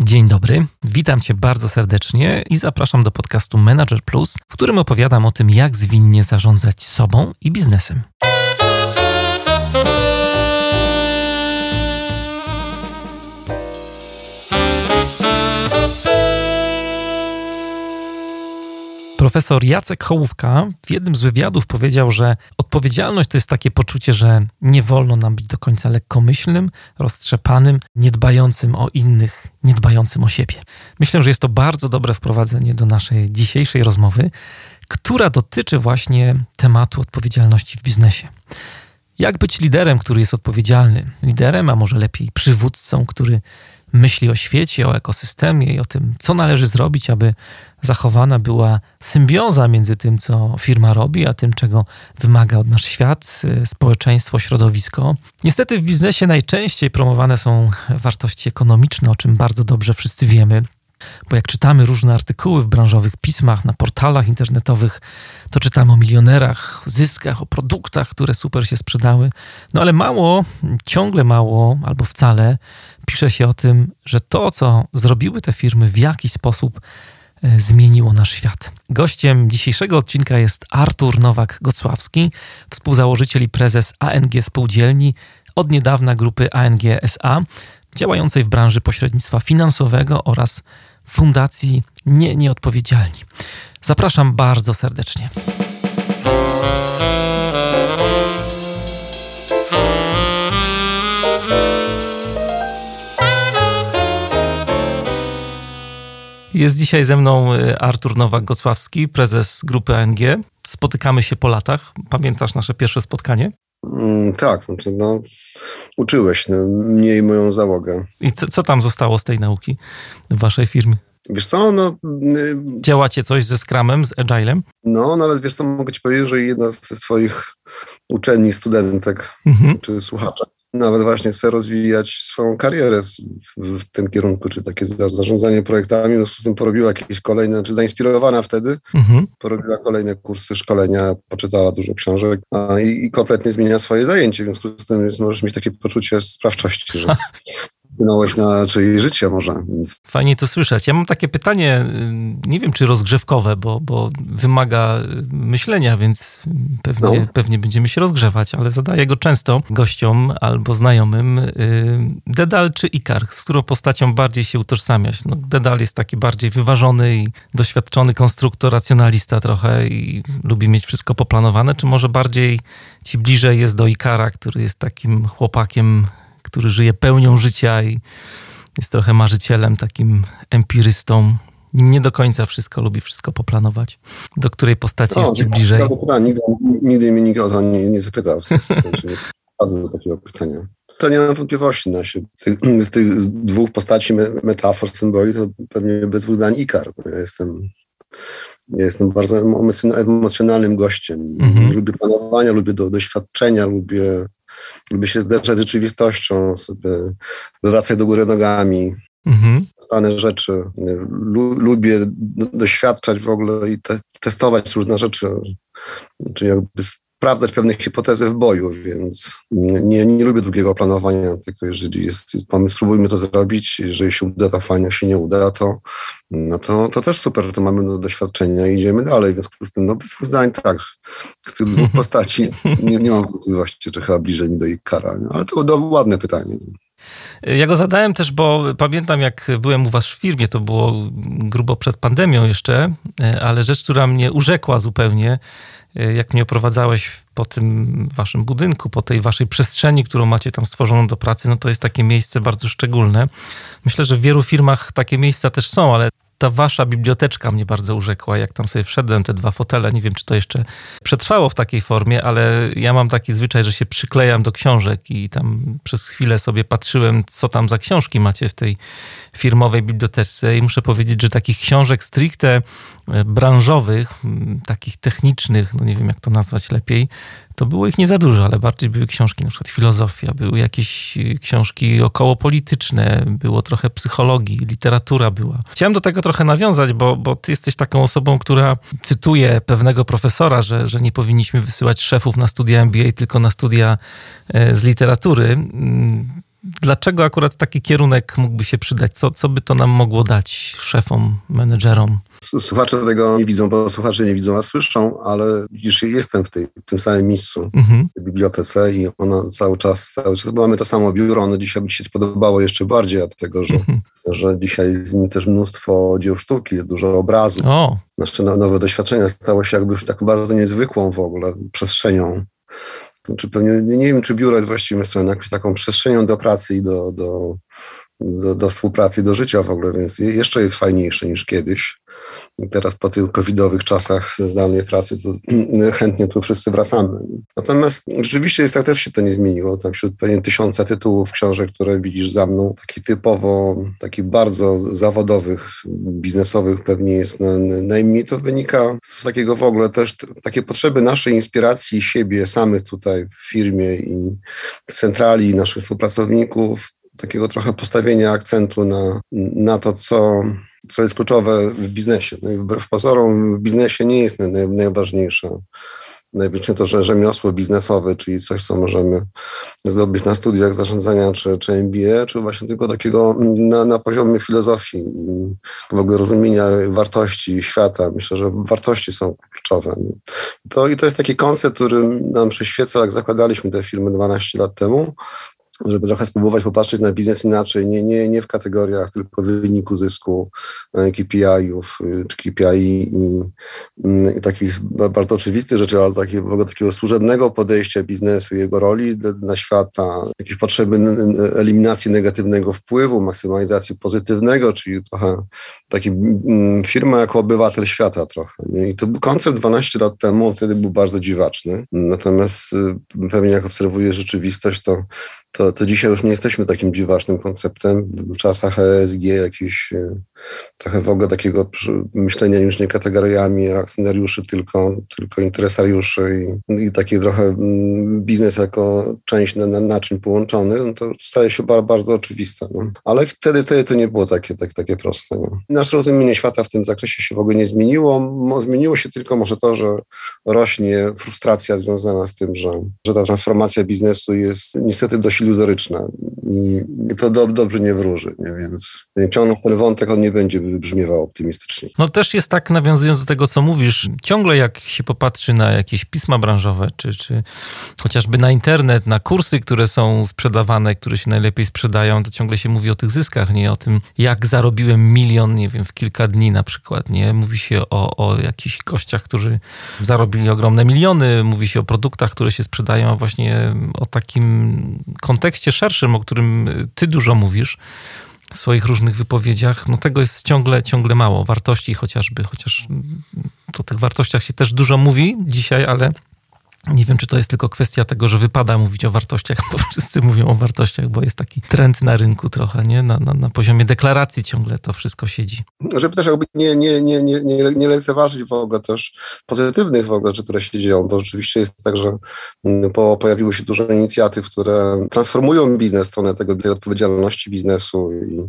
Dzień dobry, witam Cię bardzo serdecznie i zapraszam do podcastu Manager Plus, w którym opowiadam o tym, jak zwinnie zarządzać sobą i biznesem. Profesor Jacek Hołówka w jednym z wywiadów powiedział, że odpowiedzialność to jest takie poczucie, że nie wolno nam być do końca lekkomyślnym, roztrzepanym, niedbającym o innych, niedbającym o siebie. Myślę, że jest to bardzo dobre wprowadzenie do naszej dzisiejszej rozmowy, która dotyczy właśnie tematu odpowiedzialności w biznesie. Jak być liderem, który jest odpowiedzialny? Liderem, a może lepiej przywódcą, który myśli o świecie, o ekosystemie i o tym, co należy zrobić, aby zachowana była symbioza między tym, co firma robi, a tym, czego wymaga od nasz świat, y, społeczeństwo, środowisko. Niestety w biznesie najczęściej promowane są wartości ekonomiczne, o czym bardzo dobrze wszyscy wiemy. Bo jak czytamy różne artykuły w branżowych pismach, na portalach internetowych, to czytamy o milionerach, zyskach, o produktach, które super się sprzedały. No ale mało, ciągle mało, albo wcale, pisze się o tym, że to, co zrobiły te firmy, w jakiś sposób zmieniło nasz świat. Gościem dzisiejszego odcinka jest Artur Nowak-Gocławski, współzałożyciel i prezes ANG Spółdzielni, od niedawna grupy ANG SA, działającej w branży pośrednictwa finansowego oraz Fundacji Nie Nieodpowiedzialni. Zapraszam bardzo serdecznie. Jest dzisiaj ze mną y, Artur Nowak-Gocławski, prezes grupy ANG. Spotykamy się po latach. Pamiętasz nasze pierwsze spotkanie? Mm, tak, znaczy no, uczyłeś no, mnie i moją załogę. I co, co tam zostało z tej nauki w waszej firmie? Wiesz co, no... Y, Działacie coś ze Scrumem, z Agilem? No, nawet wiesz co, mogę ci powiedzieć, że jedna ze swoich uczenni, studentek mhm. czy słuchaczek nawet właśnie chce rozwijać swoją karierę w, tym kierunku, czy takie zarządzanie projektami, no z tym porobiła jakieś kolejne, czy zainspirowana wtedy, mhm. porobiła kolejne kursy, szkolenia, poczytała dużo książek a, i, i, kompletnie zmienia swoje zajęcie, w związku z tym możesz mieć takie poczucie sprawczości, że wpłynąłeś na czyjeś życie może. Więc. Fajnie to słyszeć. Ja mam takie pytanie, y, nie wiem czy rozgrzewkowe, bo, bo wymaga y, myślenia, więc pewnie, no. pewnie będziemy się rozgrzewać, ale zadaję go często gościom albo znajomym. Y, Dedal czy Ikar? Z którą postacią bardziej się utożsamiasz? No, Dedal jest taki bardziej wyważony i doświadczony konstruktor, racjonalista trochę i lubi mieć wszystko poplanowane, czy może bardziej ci bliżej jest do Ikara, który jest takim chłopakiem który żyje pełnią życia i jest trochę marzycielem, takim empirystą. Nie do końca wszystko lubi, wszystko poplanować. Do której postaci no, jest ci bliżej? Pytanie. Nigdy, nigdy mnie nikt o to nie, nie zapytał. W sensie, nie takiego pytania. To nie mam wątpliwości. No, z, tych, z dwóch postaci, metafor, symboli, to pewnie bez dwóch zdań Ikar. No, ja jestem ja jestem bardzo emocjonalnym gościem. Mhm. Lubię planowania, lubię do, doświadczenia, lubię lubię się zderzać z rzeczywistością, wywracać do góry nogami, mhm. stane rzeczy. Lu, lubię doświadczać w ogóle i te, testować różne rzeczy, czyli jakby sprawdzać pewne hipotezy w boju, więc nie, nie lubię długiego planowania, tylko jeżeli jest pomysł, spróbujmy to zrobić, jeżeli się uda, to fajnie, jak się nie uda, to, no to, to też super, to mamy do doświadczenia i idziemy dalej, w związku z tym, no bez zdań tak, z tych dwóch postaci nie, nie mam wątpliwości, czy chyba bliżej mi do ich kara, ale to, to ładne pytanie. Ja go zadałem też, bo pamiętam, jak byłem u was w firmie, to było grubo przed pandemią jeszcze, ale rzecz, która mnie urzekła zupełnie, E, jak mnie oprowadzałeś po tym waszym budynku, po tej waszej przestrzeni, którą macie tam stworzoną do pracy, no to jest takie miejsce bardzo szczególne. Myślę, że w wielu firmach takie miejsca też są, ale ta wasza biblioteczka mnie bardzo urzekła. Jak tam sobie wszedłem, te dwa fotele, nie wiem, czy to jeszcze przetrwało w takiej formie, ale ja mam taki zwyczaj, że się przyklejam do książek i tam przez chwilę sobie patrzyłem, co tam za książki macie w tej firmowej biblioteczce i muszę powiedzieć, że takich książek stricte e, branżowych, takich technicznych, no nie wiem jak to nazwać lepiej, to było ich nie za dużo, ale bardziej były książki, na przykład filozofia, były jakieś y, książki okołopolityczne, było trochę psychologii, literatura była. Chciałem do tego trochę nawiązać, bo, bo ty jesteś taką osobą, która cytuje pewnego profesora, że, że nie powinniśmy wysyłać szefów na studia MBA, tylko na studia e, z literatury. Mm, Dlaczego akurat taki kierunek mógłby się przydać? Co, co by to nam mogło dać szefom, menedżerom? Słuchacze tego nie widzą, bo słuchacze nie widzą, a słyszą, ale widzisz, jestem w, tej, w tym samym miejscu, mhm. w bibliotece i ona cały czas, cały czas, bo mamy to samo biuro, ono dzisiaj by się spodobało jeszcze bardziej, dlatego że, mhm. że dzisiaj jest też mnóstwo dzieł sztuki, dużo obrazów. O. Nasze nowe doświadczenia stało się jakby już taką bardzo niezwykłą w ogóle przestrzenią znaczy pewnie, nie wiem, czy biuro jest właściwym stroną, jakąś taką przestrzenią do pracy i do, do, do, do współpracy, do życia w ogóle, więc jeszcze jest fajniejsze niż kiedyś. Teraz po tych covidowych czasach zdalnej pracy chętnie tu wszyscy wracamy. Natomiast rzeczywiście jest tak, też się to nie zmieniło. Tam wśród pewnie tysiąca tytułów książek, które widzisz za mną, taki typowo, taki bardzo zawodowych, biznesowych pewnie jest najmniej. To wynika z takiego w ogóle też takie potrzeby naszej inspiracji siebie samych tutaj w firmie i centrali naszych współpracowników, takiego trochę postawienia akcentu na, na to, co, co jest kluczowe w biznesie. No i wbrew pozorom w biznesie nie jest naj, najważniejsze. Najważniejsze to, że rzemiosło biznesowe, czyli coś, co możemy zdobyć na studiach zarządzania czy, czy MBA, czy właśnie tylko takiego na, na poziomie filozofii i w ogóle rozumienia wartości świata. Myślę, że wartości są kluczowe. To, I to jest taki koncept, który nam przyświeca, jak zakładaliśmy tę firmę 12 lat temu, żeby trochę spróbować popatrzeć na biznes inaczej, nie, nie, nie w kategoriach tylko wyniku zysku, e, KPI-ów y, czy KPI i, mm, i takich bardzo oczywistych rzeczy, ale takie, w ogóle takiego służebnego podejścia biznesu, jego roli na świata, jakieś potrzeby eliminacji negatywnego wpływu, maksymalizacji pozytywnego, czyli trochę taki firma jako obywatel świata trochę. I to był koncept 12 lat temu, wtedy był bardzo dziwaczny. Natomiast y, pewnie jak obserwuję rzeczywistość, to to, to dzisiaj już nie jesteśmy takim dziwacznym konceptem. W czasach ESG jakiś e, trochę w ogóle takiego myślenia już nie kategoriami akcjonariuszy, tylko, tylko interesariuszy i, i taki trochę mm, biznes jako część na, na, naczyń połączony, no to staje się bardzo, bardzo oczywiste. No. Ale wtedy, wtedy to nie było takie, tak, takie proste. No. Nasze rozumienie świata w tym zakresie się w ogóle nie zmieniło. Zmieniło się tylko może to, że rośnie frustracja związana z tym, że, że ta transformacja biznesu jest niestety dość iluzoryczna i to do, dobrze nie wróży, nie? więc ciągnąc ten wątek, on nie będzie brzmiewał optymistycznie. No też jest tak, nawiązując do tego, co mówisz, ciągle jak się popatrzy na jakieś pisma branżowe, czy, czy chociażby na internet, na kursy, które są sprzedawane, które się najlepiej sprzedają, to ciągle się mówi o tych zyskach, nie o tym, jak zarobiłem milion, nie wiem, w kilka dni na przykład, nie? Mówi się o, o jakichś gościach, którzy zarobili ogromne miliony, mówi się o produktach, które się sprzedają, a właśnie o takim kontekście szerszym, o którym ty dużo mówisz, w swoich różnych wypowiedziach, no tego jest ciągle, ciągle mało. Wartości chociażby, chociaż o tych wartościach się też dużo mówi dzisiaj, ale nie wiem, czy to jest tylko kwestia tego, że wypada mówić o wartościach, bo wszyscy mówią o wartościach, bo jest taki trend na rynku trochę, nie? Na, na, na poziomie deklaracji ciągle to wszystko siedzi. Żeby też jakby nie, nie, nie, nie, nie, nie lekceważyć w ogóle też pozytywnych w ogóle rzeczy, które się dzieją, bo rzeczywiście jest tak, że mm, po, pojawiło się dużo inicjatyw, które transformują biznes, stronę tego, tej odpowiedzialności biznesu i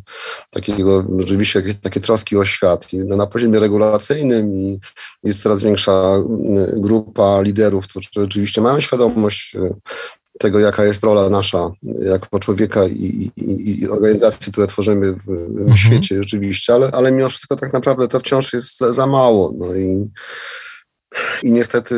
takiego rzeczywiście jakieś takie troski o świat. I na poziomie regulacyjnym i jest coraz większa mm, grupa liderów, którzy rzeczywiście mają świadomość e, tego, jaka jest rola nasza jako człowieka i, i, i organizacji, które tworzymy w, w mhm. świecie rzeczywiście, ale, ale mimo wszystko tak naprawdę to wciąż jest za, za mało. No i i niestety,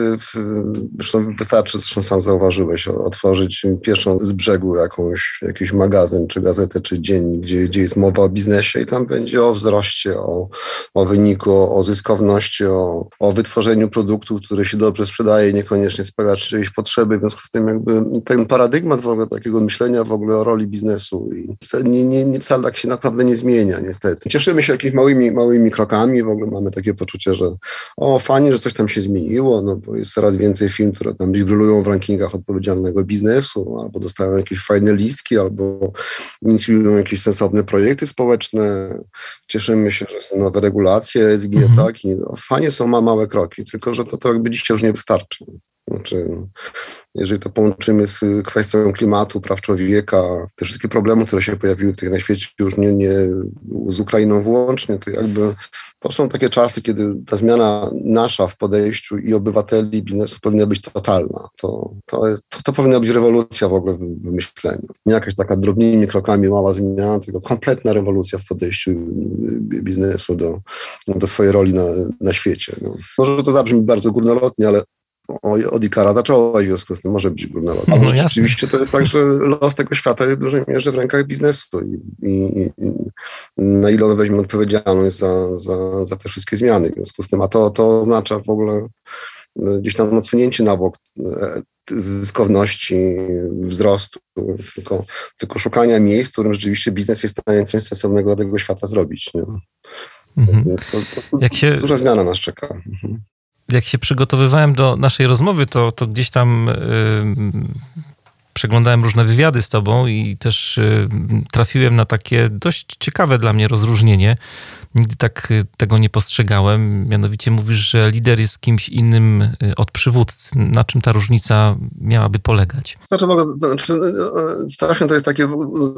zresztą wystarczy, zresztą sam zauważyłeś, otworzyć pierwszą z brzegu jakąś, jakiś magazyn, czy gazetę, czy dzień, gdzie, gdzie jest mowa o biznesie i tam będzie o wzroście, o, o wyniku, o, o zyskowności, o, o wytworzeniu produktu, który się dobrze sprzedaje, niekoniecznie spełnia czyjeś potrzeby. W związku z tym jakby ten paradygmat w ogóle takiego myślenia w ogóle o roli biznesu i nie, nie, nie wcale tak się naprawdę nie zmienia, niestety. Cieszymy się jakimiś małymi, małymi krokami, w ogóle mamy takie poczucie, że o, fajnie, że coś tam się zmieniło, no bo jest coraz więcej firm, które tam gdzieś w rankingach odpowiedzialnego biznesu, albo dostają jakieś fajne listki, albo inicjują jakieś sensowne projekty społeczne. Cieszymy się, że są nowe regulacje SG, mhm. tak? I no, fajnie są ma małe kroki, tylko że to, to jakby dzisiaj już nie wystarczy. Znaczy, jeżeli to połączymy z kwestią klimatu, praw człowieka, te wszystkie problemy, które się pojawiły tutaj na świecie, już nie, nie z Ukrainą włącznie, to jakby to są takie czasy, kiedy ta zmiana nasza w podejściu i obywateli, biznesu powinna być totalna. To, to, jest, to, to powinna być rewolucja w ogóle w, w myśleniu. Nie jakaś taka drobnymi krokami mała zmiana, tylko kompletna rewolucja w podejściu biznesu do, do swojej roli na, na świecie. No. Może to zabrzmi bardzo górnolotnie, ale od Ikara zaczęła w związku z tym może być górnolotna. No, oczywiście to jest tak, że los tego świata jest w dużej mierze w rękach biznesu i, i, i na ile on weźmie odpowiedzialność za, za, za te wszystkie zmiany w związku z tym, a to, to oznacza w ogóle no, gdzieś tam odsunięcie na bok e, zyskowności, wzrostu, tylko, tylko szukania miejsc, w którym rzeczywiście biznes jest w stanie coś sensownego dla tego świata zrobić. Nie? Mhm. To, to, to się... Duża zmiana nas czeka. Mhm jak się przygotowywałem do naszej rozmowy, to, to gdzieś tam przeglądałem różne wywiady z tobą i też yy, trafiłem na takie dość ciekawe dla mnie rozróżnienie Nigdy tak y, tego nie postrzegałem. Mianowicie mówisz, że lider jest kimś innym y, od przywódcy. Na czym ta różnica miałaby polegać? Znaczy, znaczy strasznie to jest takie,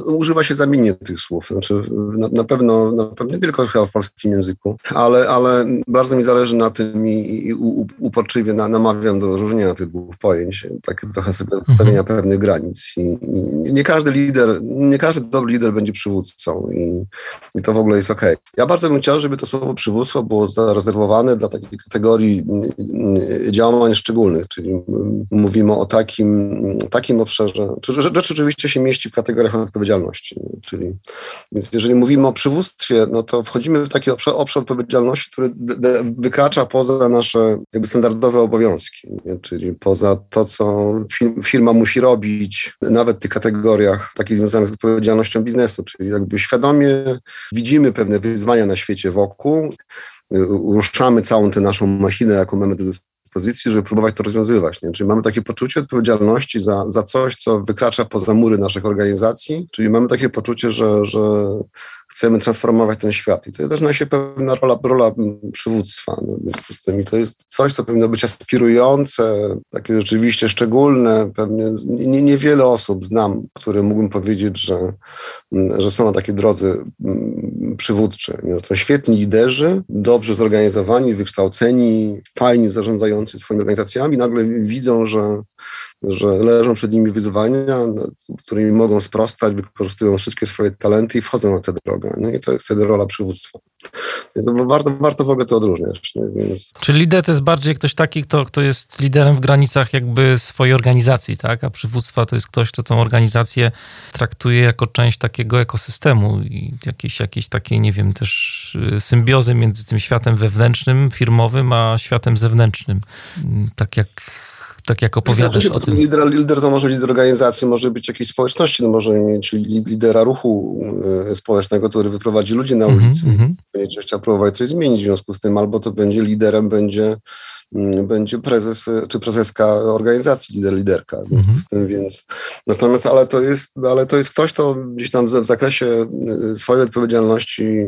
używa się zamiennie tych słów. Znaczy, na, na, pewno, na pewno nie tylko chyba w polskim języku, ale, ale bardzo mi zależy na tym i, i uporczywie na, namawiam do różnienia tych dwóch pojęć, takie trochę sobie ustawienia mhm. pewnych granic. I, nie każdy lider, nie każdy dobry lider będzie przywódcą i, i to w ogóle jest okej. Okay. Ja bardzo bym chciał, żeby to słowo przywództwo było zarezerwowane dla takiej kategorii działań szczególnych, czyli mówimy o takim, takim obszarze, rzecz oczywiście się mieści w kategoriach odpowiedzialności, czyli więc jeżeli mówimy o przywództwie, no to wchodzimy w taki obszar, obszar odpowiedzialności, który wykracza poza nasze jakby standardowe obowiązki, nie? czyli poza to, co firma musi robić, nawet w tych kategoriach takich związanych z odpowiedzialnością biznesu, czyli jakby świadomie widzimy pewne wyzwania na świecie wokół, ruszamy całą tę naszą machinę, jaką mamy do dyspozycji, żeby próbować to rozwiązywać. Nie? Czyli mamy takie poczucie odpowiedzialności za, za coś, co wykracza poza mury naszych organizacji, czyli mamy takie poczucie, że, że chcemy transformować ten świat. I to też się pewna rola, rola przywództwa. No, w związku z tym. I to jest coś, co powinno być aspirujące, takie rzeczywiście szczególne. Pewnie nie, niewiele osób znam, które mógłbym powiedzieć, że, że są na takiej drodze mm, przywódcze. To są świetni liderzy, dobrze zorganizowani, wykształceni, fajnie zarządzający swoimi organizacjami, nagle widzą, że że leżą przed nimi wyzwania, którymi mogą sprostać, wykorzystują wszystkie swoje talenty i wchodzą na tę drogę. No i to jest wtedy rola przywództwa. Więc warto, warto w ogóle to odróżniać. Więc... Czyli lider to jest bardziej ktoś taki, kto, kto jest liderem w granicach jakby swojej organizacji, tak? A przywództwa to jest ktoś, kto tą organizację traktuje jako część takiego ekosystemu i jakiejś, jakiejś takiej, nie wiem, też y, symbiozy między tym światem wewnętrznym, firmowym, a światem zewnętrznym. Tak jak tak jak opowiadasz o tym. Lider, lider to może być lider organizacji, może być jakiejś społeczności, no może mieć lidera ruchu e, społecznego, który wyprowadzi ludzi na mhm, ulicy mm -hmm. będzie chciał próbować coś zmienić w związku z tym, albo to będzie liderem, będzie mm, będzie prezes e, czy prezeska organizacji, lider, liderka. W związku mhm. z tym, więc natomiast, ale to jest, ale to jest ktoś, kto gdzieś tam w, w zakresie e, swojej odpowiedzialności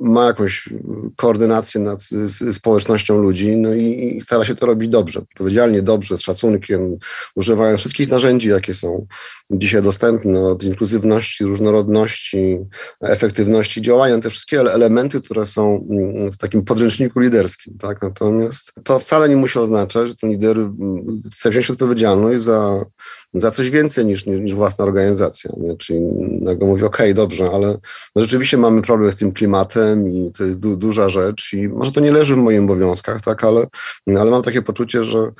ma jakąś koordynację nad społecznością ludzi no i, i, stara się to robić dobrze, odpowiedzialnie, dobrze, z szacunkiem, używając wszystkich narzędzi, jakie są dzisiaj dostępne, od inkluzywności, różnorodności, efektywności działania, te wszystkie elementy, które są mm, w takim podręczniku liderskim. Tak? Natomiast to wcale nie musi oznaczać, że ten lider mm, chce wziąć odpowiedzialność za za coś więcej niż, niż własna organizacja. Nie? Czyli nagle mówi, okej, okay, dobrze, ale no rzeczywiście mamy problem z tym klimatem i to jest du duża rzecz i może to nie leży w moich obowiązkach, tak, ale, ale mam takie poczucie, że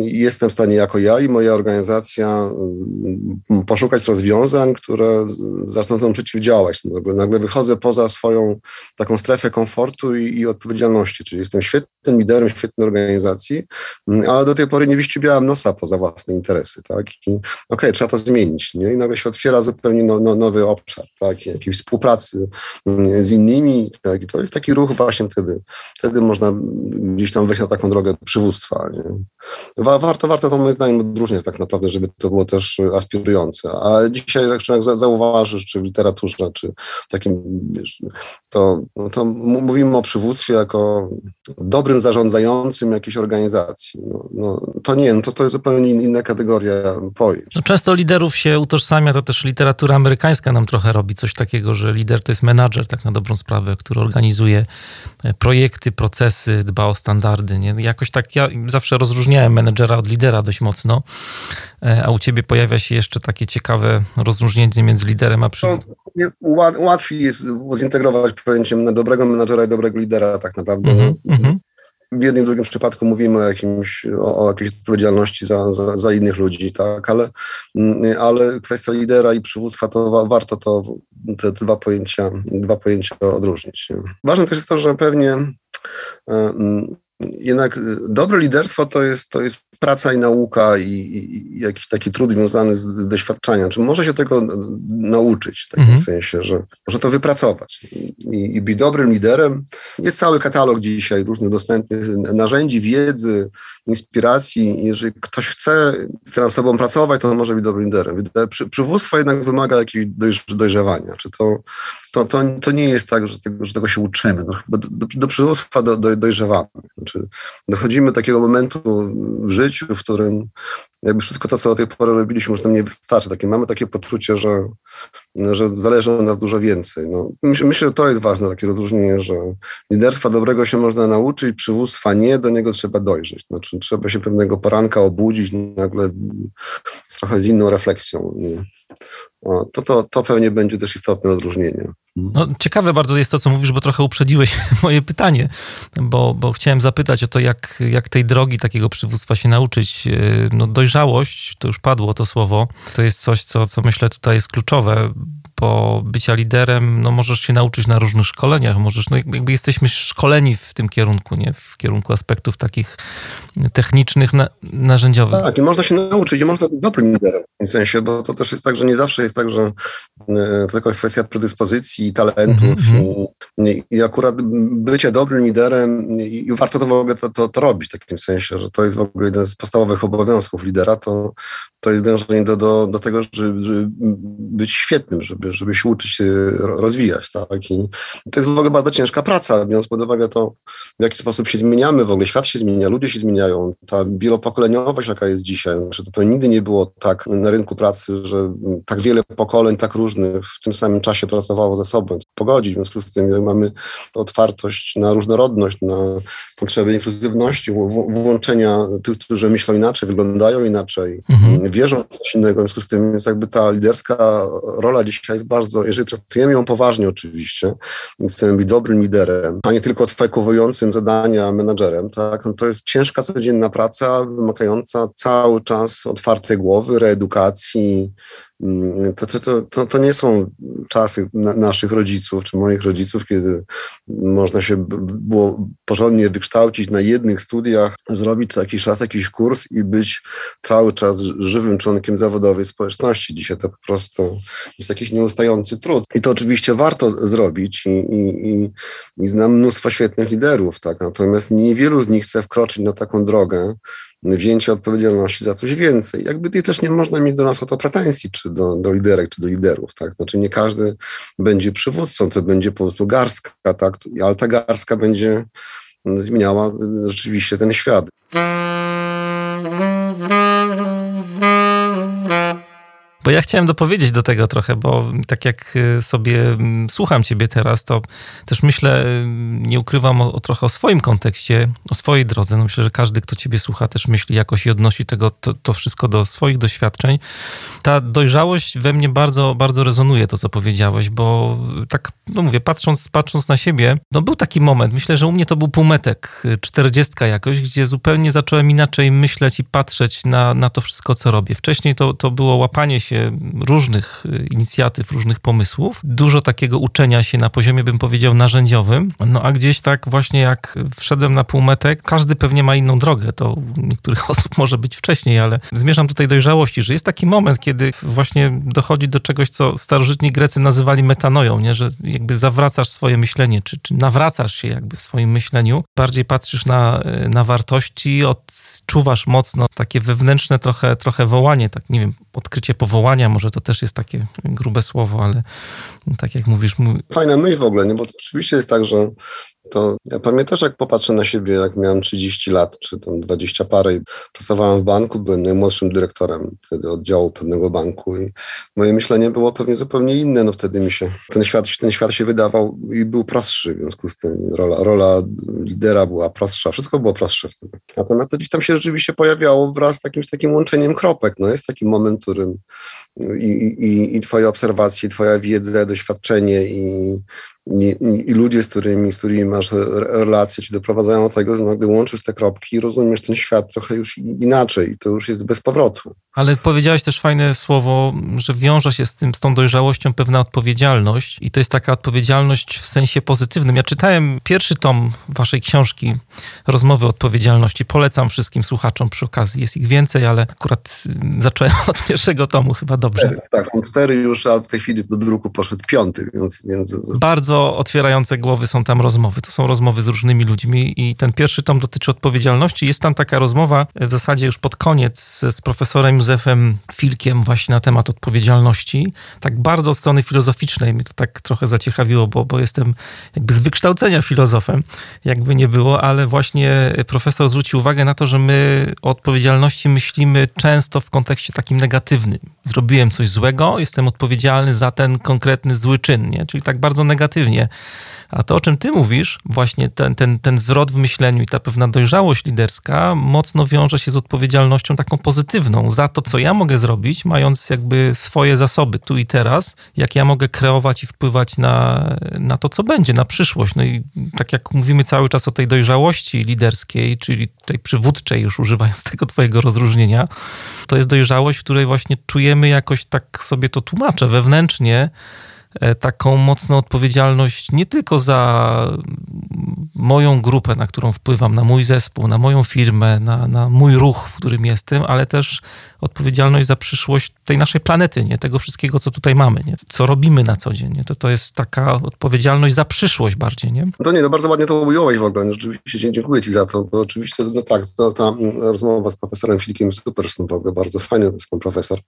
jestem w stanie jako ja i moja organizacja mm, poszukać rozwiązań, które zaczną temu przeciwdziałać. Nagle, nagle wychodzę poza swoją taką strefę komfortu i, i odpowiedzialności, czyli jestem świetnym liderem świetnej organizacji, mm, ale do tej pory nie wyścibiałem nosa poza własne interesy, tak, okej, okay, trzeba to zmienić, nie? I nagle się otwiera zupełnie no, no, nowy obszar, tak? Jakiejś współpracy mm, z innymi, tak? I to jest taki ruch właśnie wtedy. Wtedy można gdzieś tam wejść na taką drogę przywództwa, nie? Warto, warto to moim zdaniem odróżniać tak naprawdę, żeby to było też aspirujące. A dzisiaj, jak zauważysz, czy w literaturze, czy w takim, wiesz, to, no to mówimy o przywództwie jako dobrym zarządzającym jakiejś organizacji. No, no, to nie, no to, to jest zupełnie inna kategoria pojęć. No, często liderów się utożsamia, to też literatura amerykańska nam trochę robi coś takiego, że lider to jest menadżer, tak na dobrą sprawę, który organizuje e, projekty, procesy, dba o standardy. Nie? Jakoś tak ja zawsze rozróżniałem menedżera od lidera dość mocno, e, a u ciebie pojawia się jeszcze takie ciekawe rozróżnienie między liderem a przy... Łatwiej jest zintegrować pojęciem na dobrego menadżera i dobrego lidera tak naprawdę. Mm -hmm. W jednym i drugim przypadku mówimy o, jakimś, o, o jakiejś odpowiedzialności za, za, za, innych ludzi, tak, ale, mm, ale kwestia lidera i przywództwa, to wa, warto to te dwa pojęcia, dwa pojęcia odróżnić. Ważne też jest to, że pewnie e, mm, jednak y, dobre liderstwo to jest, to jest praca i nauka i, i jakiś taki trud związany z, z doświadczenia. Czy może się tego nauczyć w takim mhm. sensie, że może to wypracować i, i być dobrym liderem. Jest cały katalog dzisiaj różnych dostępnych narzędzi, wiedzy, inspiracji. Jeżeli ktoś chce, chce nad sobą pracować, to może być dobrym liderem. Przy, przywództwo jednak wymaga jakiegoś dojrzewania. Czy to, to, to, to nie jest tak, że tego, że tego się uczymy. No, do, do, do przywództwa do, do, dojrzewamy. Znaczy, dochodzimy do takiego momentu w życiu, w którym jakby wszystko to, co do tej pory robiliśmy, już nam nie wystarczy. Takie, mamy takie poczucie, że, że zależy od nas dużo więcej. No, myślę, myślę, że to jest ważne, takie rozróżnienie, że liderstwa dobrego się można nauczyć, przywództwa nie, do niego trzeba dojrzeć. Znaczy, trzeba się pewnego poranka obudzić nagle z trochę inną refleksją. Nie? To, to, to pewnie będzie też istotne odróżnienie. No, ciekawe bardzo jest to, co mówisz, bo trochę uprzedziłeś moje pytanie, bo, bo chciałem zapytać o to, jak, jak tej drogi takiego przywództwa się nauczyć. No, dojrzałość, to już padło to słowo, to jest coś, co, co myślę tutaj jest kluczowe, bo bycia liderem, no możesz się nauczyć na różnych szkoleniach, możesz, no jakby jesteśmy szkoleni w tym kierunku, nie? W kierunku aspektów takich technicznych, na, narzędziowych. Tak, i można się nauczyć, i można być dobrym liderem w tym sensie, bo to też jest tak, że nie zawsze jest tak, że e, to tylko jest kwestia predyspozycji, talentów mm -hmm. i, i, akurat bycie dobrym liderem i, i warto to w ogóle to, to, to, robić w takim sensie, że to jest w ogóle jeden z podstawowych obowiązków lidera, to, to jest dążenie do, do, do tego, żeby, żeby być świetnym, żeby, żeby się uczyć się rozwijać. Tak? I to jest w ogóle bardzo ciężka praca, biorąc pod uwagę to, w jaki sposób się zmieniamy, w ogóle świat się zmienia, ludzie się zmieniają, ta wielopokoleniowość, jaka jest dzisiaj, znaczy to nigdy nie było tak na rynku pracy, że tak wiele pokoleń, tak różnych w tym samym czasie pracowało ze sobą. Pogodzić, w związku z tym mamy otwartość na różnorodność, na potrzeby inkluzywności, włączenia tych, którzy myślą inaczej, wyglądają inaczej, mhm. wierzą w coś innego, w związku z tym jest jakby ta liderska rola dzisiaj jest bardzo, jeżeli traktujemy ją poważnie oczywiście, chcemy być dobrym liderem, a nie tylko odfajkowującym zadania menadżerem, tak, no to jest ciężka codzienna praca, wymagająca cały czas otwartej głowy, reedukacji, to, to, to, to nie są czasy naszych rodziców czy moich rodziców, kiedy można się było porządnie wykształcić na jednych studiach, zrobić co jakiś czas jakiś kurs i być cały czas żywym członkiem zawodowej społeczności. Dzisiaj to po prostu jest jakiś nieustający trud. I to oczywiście warto zrobić i, i, i, i znam mnóstwo świetnych liderów, tak? natomiast niewielu z nich chce wkroczyć na taką drogę, wzięcie odpowiedzialności za coś więcej. Jakby też nie można mieć do nas o to pretensji, czy do, do liderek, czy do liderów, tak? Znaczy nie każdy będzie przywódcą, to będzie po prostu garstka, tak? Ale ta garstka będzie zmieniała rzeczywiście ten świat. Bo ja chciałem dopowiedzieć do tego trochę, bo tak jak y, sobie mm, słucham ciebie teraz, to też myślę, y, nie ukrywam o, o trochę o swoim kontekście, o swojej drodze. No myślę, że każdy, kto ciebie słucha, też myśli jakoś i odnosi tego, to, to wszystko do swoich doświadczeń. Ta dojrzałość we mnie bardzo, bardzo rezonuje, to co powiedziałeś, bo tak, no mówię, patrząc, patrząc na siebie, no był taki moment, myślę, że u mnie to był półmetek, y, czterdziestka jakoś, gdzie zupełnie zacząłem inaczej myśleć i patrzeć na, na to wszystko, co robię. Wcześniej to, to było łapanie się różnych y, inicjatyw, różnych pomysłów. Dużo takiego uczenia się na poziomie, bym powiedział, narzędziowym. No a gdzieś tak właśnie jak wszedłem na półmetek, każdy pewnie ma inną drogę. To niektórych osób może być wcześniej, ale zmierzam tej dojrzałości, że jest taki moment, kiedy właśnie dochodzi do czegoś, co starożytni Grecy nazywali metanoją, nie? że jakby zawracasz swoje myślenie, czy, czy nawracasz się jakby w swoim myśleniu, bardziej patrzysz na, na wartości, odczuwasz mocno takie wewnętrzne trochę, trochę wołanie, tak nie wiem, odkrycie powołania, może to też jest takie grube słowo, ale tak jak mówisz... Fajna myśl w ogóle, nie? bo to oczywiście jest tak, że to ja pamiętasz, jak popatrzę na siebie, jak miałem 30 lat, czy tam 20 parę i pracowałem w banku, byłem najmłodszym dyrektorem wtedy oddziału pewnego banku i moje myślenie było pewnie zupełnie inne, no wtedy mi się, ten świat, ten świat się wydawał i był prostszy, w związku z tym rola, rola lidera była prostsza, wszystko było prostsze wtedy. Natomiast to gdzieś tam się rzeczywiście pojawiało wraz z jakimś takim łączeniem kropek, no jest taki moment, którym i, i, i twoje obserwacje, twoja wiedza, doświadczenie i i, ludzie, z którymi, z którymi masz relacje, ci doprowadzają do tego, że nagle łączysz te kropki i rozumiesz ten świat trochę już inaczej. To już jest bez powrotu. Ale powiedziałeś też fajne słowo, że wiąże się z tym, z tą dojrzałością pewna odpowiedzialność i to jest taka odpowiedzialność w sensie pozytywnym. Ja czytałem pierwszy tom waszej książki Rozmowy o odpowiedzialności. Polecam wszystkim słuchaczom przy okazji. Jest ich więcej, ale akurat zacząłem od pierwszego tomu, chyba dobrze. Tak, są cztery już, a w tej chwili do druku poszedł piąty, więc... więc... Bardzo otwierające głowy są tam rozmowy. To są rozmowy z różnymi ludźmi i ten pierwszy tom dotyczy odpowiedzialności. Jest tam taka rozmowa w zasadzie już pod koniec z profesorem Józefem Filkiem właśnie na temat odpowiedzialności. Tak bardzo od strony filozoficznej. Mnie to tak trochę zaciekawiło, bo, bo jestem jakby z wykształcenia filozofem, jakby nie było, ale właśnie profesor zwrócił uwagę na to, że my o odpowiedzialności myślimy często w kontekście takim negatywnym. Zrobiłem coś złego, jestem odpowiedzialny za ten konkretny zły czyn, nie? czyli tak bardzo negatywnie. A to, o czym ty mówisz, właśnie ten, ten, ten zwrot w myśleniu i ta pewna dojrzałość liderska mocno wiąże się z odpowiedzialnością taką pozytywną za to, co ja mogę zrobić, mając jakby swoje zasoby tu i teraz, jak ja mogę kreować i wpływać na, na to, co będzie, na przyszłość. No i tak jak mówimy cały czas o tej dojrzałości liderskiej, czyli tej przywódczej, już używając tego twojego rozróżnienia, to jest dojrzałość, w której właśnie czujemy jakoś tak sobie to tłumaczę wewnętrznie, taką mocną odpowiedzialność nie tylko za moją grupę, na którą wpływam, na mój zespół, na moją firmę, na, na mój ruch, w którym jestem, ale też odpowiedzialność za przyszłość tej naszej planety, nie? tego wszystkiego, co tutaj mamy, nie? co robimy na co dzień. Nie? To, to jest taka odpowiedzialność za przyszłość bardziej. Nie? To nie, no bardzo ładnie to ująłeś w ogóle. Rzeczywiście dziękuję Ci za to, bo oczywiście no tak, to, ta rozmowa z profesorem Filikiem super, w ogóle bardzo fajny jest pan profesor.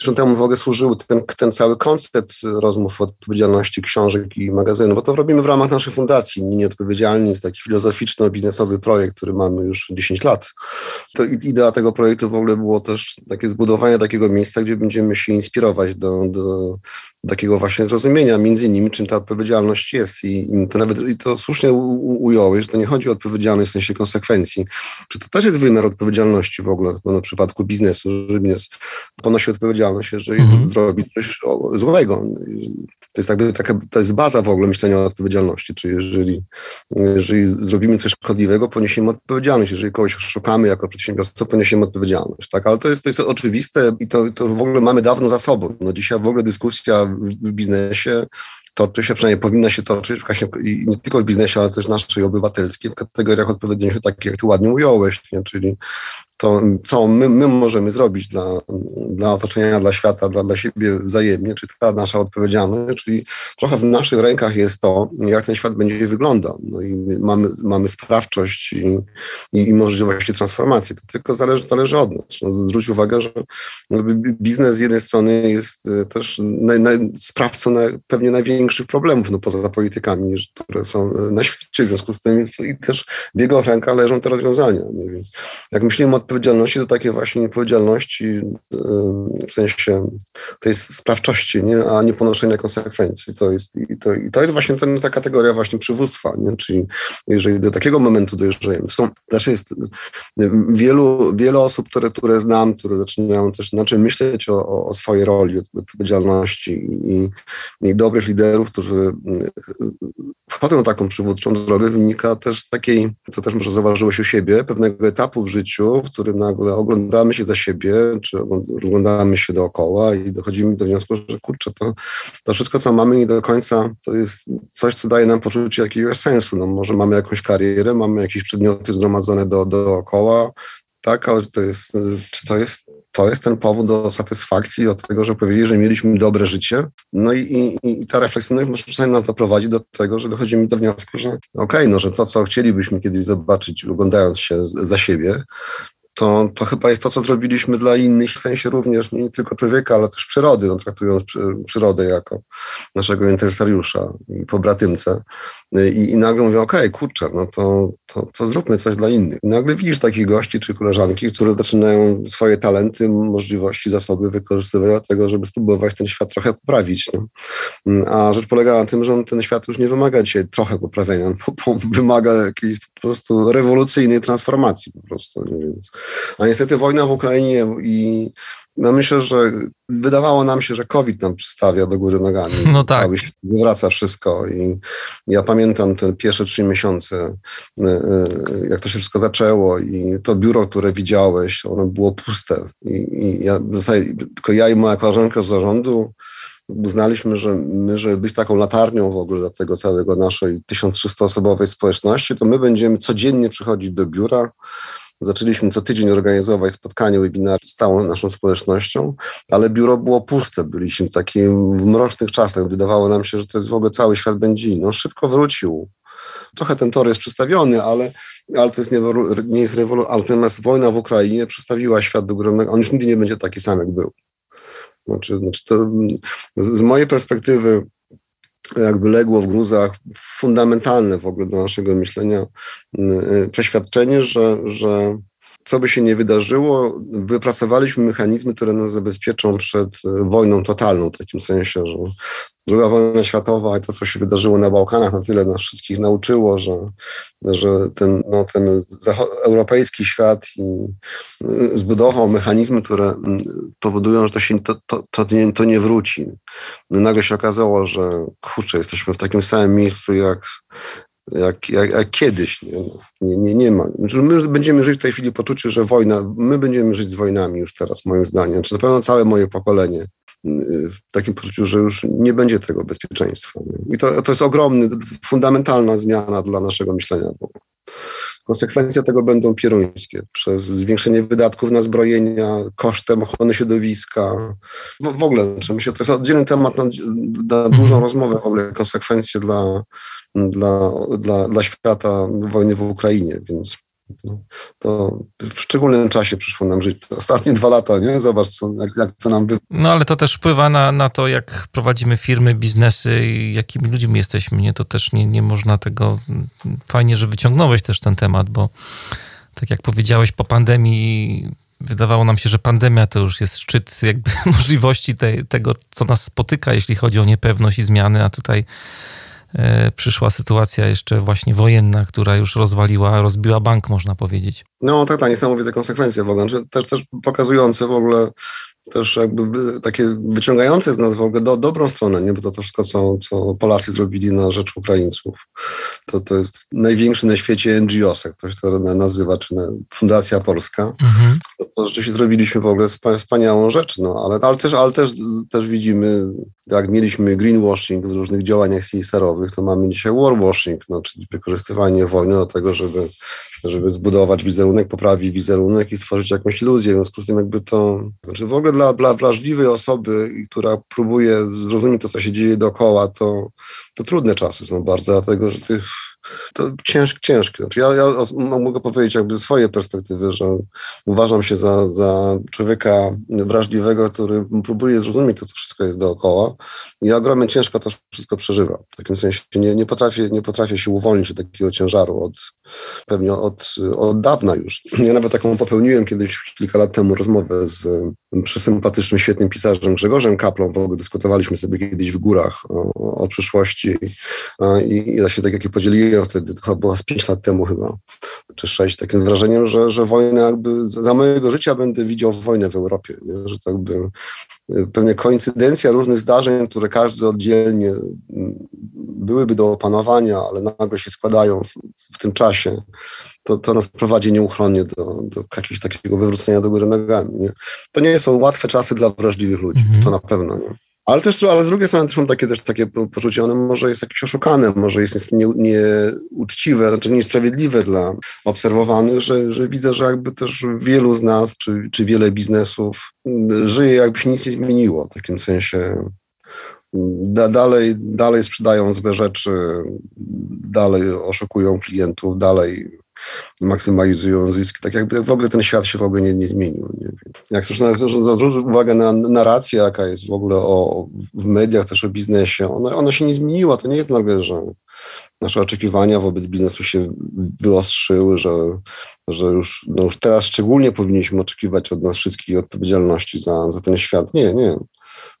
Zresztą temu w ogóle służył ten, ten cały koncept rozmów o odpowiedzialności książek i magazynu, bo to robimy w ramach naszej fundacji. Nie Odpowiedzialni jest taki filozoficzno-biznesowy projekt, który mamy już 10 lat. To idea tego projektu w ogóle było też takie zbudowanie takiego miejsca, gdzie będziemy się inspirować do, do takiego właśnie zrozumienia między innymi, czym ta odpowiedzialność jest. I, i to nawet i to słusznie u, ująłeś, że to nie chodzi o odpowiedzialność w sensie konsekwencji, że to też jest wymiar odpowiedzialności w ogóle, w przypadku biznesu, że biznes ponosi odpowiedzialność, jeżeli mhm. zrobi coś złego. To jest jakby taka, to jest baza w ogóle myślenia o odpowiedzialności, czyli jeżeli, jeżeli zrobimy coś szkodliwego, poniesiemy odpowiedzialność. Jeżeli kogoś szukamy jako przedsiębiorstwo, poniesiemy odpowiedzialność. Tak? Ale to jest, to jest oczywiste i to, to w ogóle mamy dawno za sobą. No dzisiaj w ogóle dyskusja w biznesie toczy się, przynajmniej powinna się toczyć właśnie nie tylko w biznesie, ale też naszej obywatelskiej w kategoriach odpowiednich, tak jak ty ładnie ująłeś, nie? czyli to co my, my możemy zrobić dla, dla otoczenia, dla świata, dla, dla siebie wzajemnie, czy ta nasza odpowiedzialność, czyli trochę w naszych rękach jest to, jak ten świat będzie wyglądał. No i mamy, mamy sprawczość i, i, i możliwości transformacji. To tylko zależy, zależy od nas. No, zwróć uwagę, że biznes z jednej strony jest e, też naj, naj, sprawcą na, pewnie największych problemów, no poza politykami, które są e, na świecie, w związku z tym i też w jego rękach leżą te rozwiązania. Nie? Więc jak myślimy o odpowiedzialności to takie właśnie niepowiedzialności w sensie tej sprawczości, nie? a nie ponoszenia konsekwencji. To jest, i, to, i to jest właśnie ten, ta kategoria właśnie przywództwa, nie? czyli jeżeli do takiego momentu dojrzejemy. Są, też jest wielu, wiele osób, które, które znam, które zaczynają też inaczej myśleć o, o swojej roli, odpowiedzialności i, i dobrych liderów liderów, którzy mm, wchodzą na taką przywódczą drogę, wynika też z takiej, co też może zauważyłeś u siebie, pewnego etapu w życiu, w którym nagle oglądamy się za siebie, czy oglądamy się dookoła i dochodzimy do wniosku, że kurczę, to, to wszystko, co mamy nie do końca, to jest coś, co daje nam poczucie jakiegoś sensu. No, może mamy jakąś karierę, mamy jakieś przedmioty zgromadzone do, dookoła, tak, ale to jest, czy to jest, to jest ten powód do satysfakcji, od tego, że powiedzieli, że mieliśmy dobre życie. No i, i, i ta refleksyjność może czasami nas doprowadzi do tego, że dochodzimy do wniosku, że okej, okay, no, że to, co chcielibyśmy kiedyś zobaczyć, oglądając się za siebie, to, to chyba jest to, co zrobiliśmy dla innych, w sensie również nie tylko człowieka, ale też przyrody, no, traktując przyrodę jako naszego interesariusza i pobratymcę. I, i nagle mówię, okej, okay, kurczę, no to, to, to zróbmy coś dla innych. I nagle widzisz takich gości czy koleżanki, które zaczynają swoje talenty, możliwości, zasoby wykorzystywać do tego, żeby spróbować ten świat trochę poprawić. No. A rzecz polega na tym, że on, ten świat już nie wymaga dzisiaj trochę poprawienia, bo wymaga jakiejś po prostu rewolucyjnej transformacji po prostu. Nie? Więc, a niestety wojna w Ukrainie i no myślę, że wydawało nam się, że COVID nam przystawia do góry nogami. No tak. Cały świat wywraca wszystko i ja pamiętam te pierwsze trzy miesiące, y, y, jak to się wszystko zaczęło i to biuro, które widziałeś, ono było puste. I, i ja tylko ja i moja koleżanka z zarządu uznaliśmy, że my, żeby być taką latarnią w ogóle dla tego całego naszej 1300-osobowej społeczności, to my będziemy codziennie przychodzić do biura, Zaczęliśmy co tydzień organizować spotkanie, webinar z całą naszą społecznością, ale biuro było puste. Byliśmy w takim w mrocznych czasach. Wydawało nam się, że to jest w ogóle cały świat będzie. No szybko wrócił. Trochę ten tor jest przestawiony, ale, ale to jest nie, nie jest rewolucja. Natomiast wojna w Ukrainie przestawiła świat do góry. On już nigdy nie będzie taki sam, jak był. Znaczy, znaczy to, z mojej perspektywy jakby legło w gruzach fundamentalne w ogóle do naszego myślenia y, y, przeświadczenie, że, że co by się nie wydarzyło, wypracowaliśmy mechanizmy, które nas zabezpieczą przed y, wojną totalną, w takim sensie, że druga wojna światowa i to, co się wydarzyło na Bałkanach, na tyle nas wszystkich nauczyło, że, że ten, no, ten europejski świat y, zbudował mechanizmy, które powodują, że to, się, to, to, to, nie, to nie wróci. Nagle się okazało, że kurczę, jesteśmy w takim samym miejscu jak jak, jak, jak kiedyś. Nie, nie, nie, nie ma. Znaczy, my będziemy żyć w tej chwili poczucie, że wojna, my będziemy żyć z wojnami już teraz, moim zdaniem. Znaczy, na pewno całe moje pokolenie w takim poczuciu, że już nie będzie tego bezpieczeństwa. Nie? I to, to jest ogromna, fundamentalna zmiana dla naszego myślenia. Konsekwencje tego będą pieruńskie przez zwiększenie wydatków na zbrojenia kosztem ochrony środowiska. W, w ogóle, znaczy myślę, to jest oddzielny temat na, na dużą mhm. rozmowę w ogóle, konsekwencje dla, dla, dla, dla świata wojny w Ukrainie, więc to w szczególnym czasie przyszło nam żyć. Ostatnie dwa lata, nie? Zobacz, co, jak, jak to nam wy... No ale to też wpływa na, na to, jak prowadzimy firmy, biznesy i jakimi ludźmi jesteśmy. Nie? To też nie, nie można tego... Fajnie, że wyciągnąłeś też ten temat, bo tak jak powiedziałeś, po pandemii wydawało nam się, że pandemia to już jest szczyt jakby możliwości te, tego, co nas spotyka, jeśli chodzi o niepewność i zmiany, a tutaj przyszła sytuacja jeszcze właśnie wojenna, która już rozwaliła, rozbiła bank, można powiedzieć. No tak, tak, niesamowite konsekwencje w ogóle, też, też pokazujące w ogóle też jakby takie wyciągające z nas w ogóle do, dobrą stronę, nie? bo to, to wszystko, co, co Polacy zrobili na rzecz Ukraińców, to, to jest największy na świecie NGOs, jak to się to nazywa, czy Fundacja Polska. Mhm. To, to rzeczywiście zrobiliśmy w ogóle wspaniałą rzecz, no, ale, ale, też, ale też, też widzimy, jak mieliśmy greenwashing w różnych działaniach CSR-owych, to mamy dzisiaj warwashing, no, czyli wykorzystywanie wojny do tego, żeby żeby zbudować wizerunek, poprawić wizerunek i stworzyć jakąś iluzję. W związku z tym jakby to, znaczy w ogóle dla, dla wrażliwej osoby, która próbuje zrozumieć to, co się dzieje dookoła, to, to trudne czasy są bardzo, dlatego że tych to ciężkie, ciężkie. Znaczy ja, ja mogę powiedzieć jakby ze swojej perspektywy, że uważam się za, za człowieka wrażliwego, który próbuje zrozumieć to, co wszystko jest dookoła i ogromnie ciężko to wszystko przeżywa. W takim sensie nie, nie, potrafię, nie potrafię się uwolnić od takiego ciężaru od, pewnie od, od dawna już. Ja nawet taką popełniłem kiedyś kilka lat temu rozmowę z przesympatycznym, świetnym pisarzem Grzegorzem Kaplą. W ogóle dyskutowaliśmy sobie kiedyś w górach o, o przyszłości i, i ja się tak jak podzieliłem wtedy, to chyba było z pięć lat temu chyba, czy sześć, takim wrażeniem, że, że wojna jakby, za mojego życia będę widział wojnę w Europie, nie? że tak by pewnie koincydencja różnych zdarzeń, które każdy oddzielnie byłyby do opanowania, ale nagle się składają w, w tym czasie, to, to nas prowadzi nieuchronnie do, do jakiegoś takiego wywrócenia do góry nogami. Nie? To nie są łatwe czasy dla wrażliwych ludzi, mm -hmm. to na pewno. Nie? Ale też, ale z drugiej strony też mam takie, też takie poczucie, ono może jest jakieś oszukane, może jest nieuczciwe, nie znaczy niesprawiedliwe dla obserwowanych, że, że widzę, że jakby też wielu z nas, czy, czy wiele biznesów żyje jakby się nic nie zmieniło, w takim sensie da, dalej, dalej sprzedają złe rzeczy, dalej oszukują klientów, dalej maksymalizują zyski. Tak jakby w ogóle ten świat się w ogóle nie, nie zmienił. Nie? Jak też zwrócić uwagę na narrację, jaka jest w ogóle o, w mediach, też o biznesie, ona, ona się nie zmieniła. To nie jest nagle, że nasze oczekiwania wobec biznesu się wyostrzyły, że, że już, no już teraz szczególnie powinniśmy oczekiwać od nas wszystkich odpowiedzialności za, za ten świat. Nie, nie.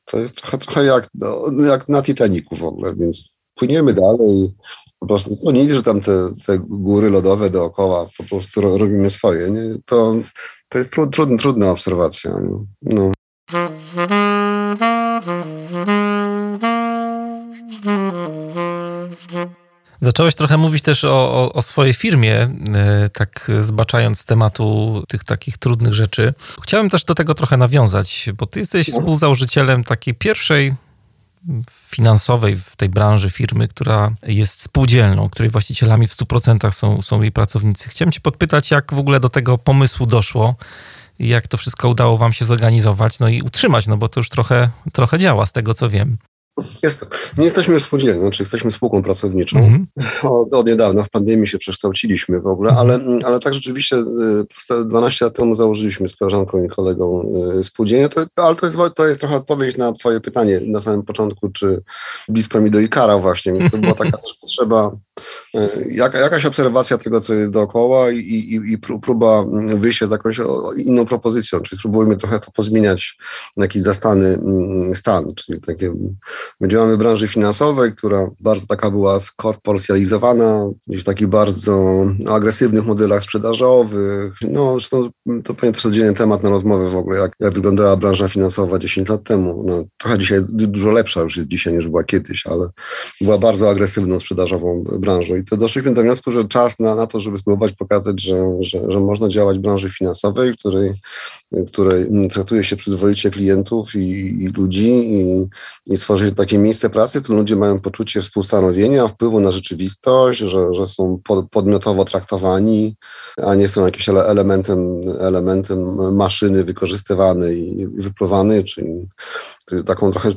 To jest trochę, trochę jak, no, jak na Titaniku w ogóle, więc płyniemy dalej. Po prostu to nie, że tam te, te góry lodowe dookoła po prostu robimy swoje. Nie? To, to jest trudna, trudna obserwacja. Nie? No. Zacząłeś trochę mówić też o, o, o, swojej firmie, e, tak zbaczając z tematu tych takich trudnych rzeczy. Chciałem też do tego trochę nawiązać, bo ty jesteś no. współzałożycielem takiej pierwszej finansowej w tej branży firmy, która jest spółdzielną, której właścicielami w 100% są, są jej pracownicy. Chciałem cię podpytać, jak w ogóle do tego pomysłu doszło jak to wszystko udało wam się zorganizować, no i utrzymać, no bo to już trochę, trochę działa z tego, co wiem. Jest, nie jesteśmy już spółdzielnią, znaczy jesteśmy spółką pracowniczą. -hmm. od, od, niedawna, w pandemii się przekształciliśmy w ogóle, ale, mhm. ale tak rzeczywiście 12 y, lat temu założyliśmy z koleżanką i kolegą y, spółdzielnię, to, ale to jest, to jest trochę odpowiedź na twoje pytanie na samym początku, czy blisko mi do Ikara właśnie, więc to była taka też potrzeba, y, jak, jakaś obserwacja tego, co jest dookoła i, i, i próba wyjścia z jakąś inną propozycją, czyli spróbujmy trochę to pozmieniać na jakiś zastany mm, stan, czyli takie My działamy w branży finansowej, która bardzo taka była skorporcjalizowana, gdzieś w takich bardzo agresywnych modelach sprzedażowych. No, zresztą to pewnie też oddzielny temat na rozmowę w ogóle, jak, jak wyglądała branża finansowa 10 lat temu. No, trochę dzisiaj dużo lepsza już jest dzisiaj niż była kiedyś, ale była bardzo agresywną sprzedażową branżą. I to doszliśmy do wniosku, że czas na, na to, żeby spróbować pokazać, że, że, że można działać w branży finansowej, w której której traktuje się przyzwoicie klientów i, i ludzi i, i stworzy się takie miejsce pracy, w którym ludzie mają poczucie współstanowienia, wpływu na rzeczywistość, że, że są podmiotowo traktowani, a nie są jakimś elementem, elementem maszyny wykorzystywanej i wypluwanej, czyli taką trochę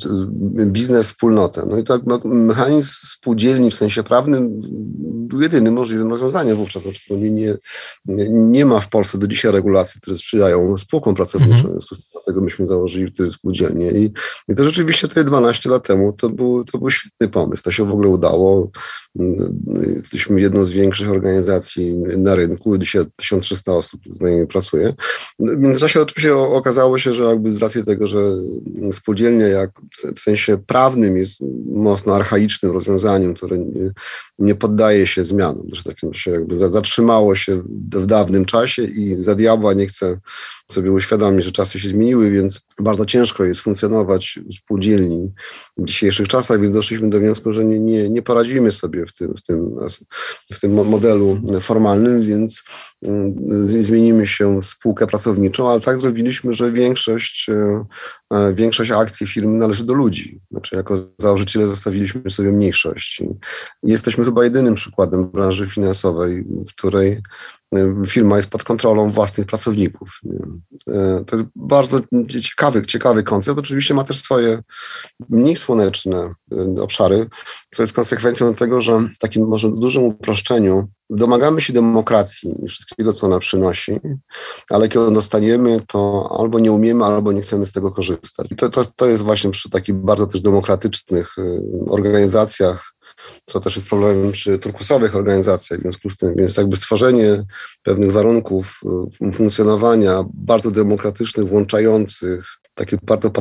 biznes wspólnotę. No i tak no, mechanizm spółdzielni w sensie prawnym był jedynym możliwym rozwiązaniem wówczas. Znaczy, nie, nie, nie ma w Polsce do dzisiaj regulacji, które sprzyjają spółkom pracowniczym, mhm. w związku z tym dlatego myśmy założyli wtedy spółdzielnię. I, I to rzeczywiście te 12 lat temu to był, to był świetny pomysł. To się w ogóle udało. Jesteśmy jedną z większych organizacji na rynku. Dzisiaj 1300 osób z nami pracuje. W międzyczasie oczywiście okazało się, że jakby z racji tego, że spółdzielnia jak w sensie prawnym jest mocno archaicznym rozwiązaniem, które nie, nie poddaje się zmianom. Tak się jakby zatrzymało się w dawnym czasie i za diabła nie chce sobie uświadomić, że czasy się zmieniły, więc bardzo ciężko jest funkcjonować w spółdzielni w dzisiejszych czasach, więc doszliśmy do wniosku, że nie, nie, nie poradzimy sobie w tym, w, tym, w tym modelu formalnym, więc mm, zmienimy się w spółkę pracowniczą, ale tak zrobiliśmy, że większość, e, e, większość akcji firmy należy do ludzi. Znaczy jako założyciele zostawiliśmy sobie mniejszość. Jesteśmy chyba jedynym przykładem branży finansowej, w której firma jest pod kontrolą własnych pracowników. E, to jest bardzo ciekawy, ciekawy koncept. Oczywiście ma też swoje mniej słoneczne e, obszary, co jest konsekwencją tego, że w takim może dużym uproszczeniu domagamy się demokracji i wszystkiego, co ona przynosi, ale kiedy ją dostaniemy, to albo nie umiemy, albo nie chcemy z tego korzystać. I to, to, to jest właśnie przy takich bardzo też demokratycznych organizacjach, co też jest problemem przy turkusowych organizacjach w związku z tym. Więc jakby stworzenie pewnych warunków y, funkcjonowania bardzo demokratycznych, włączających, takie bardzo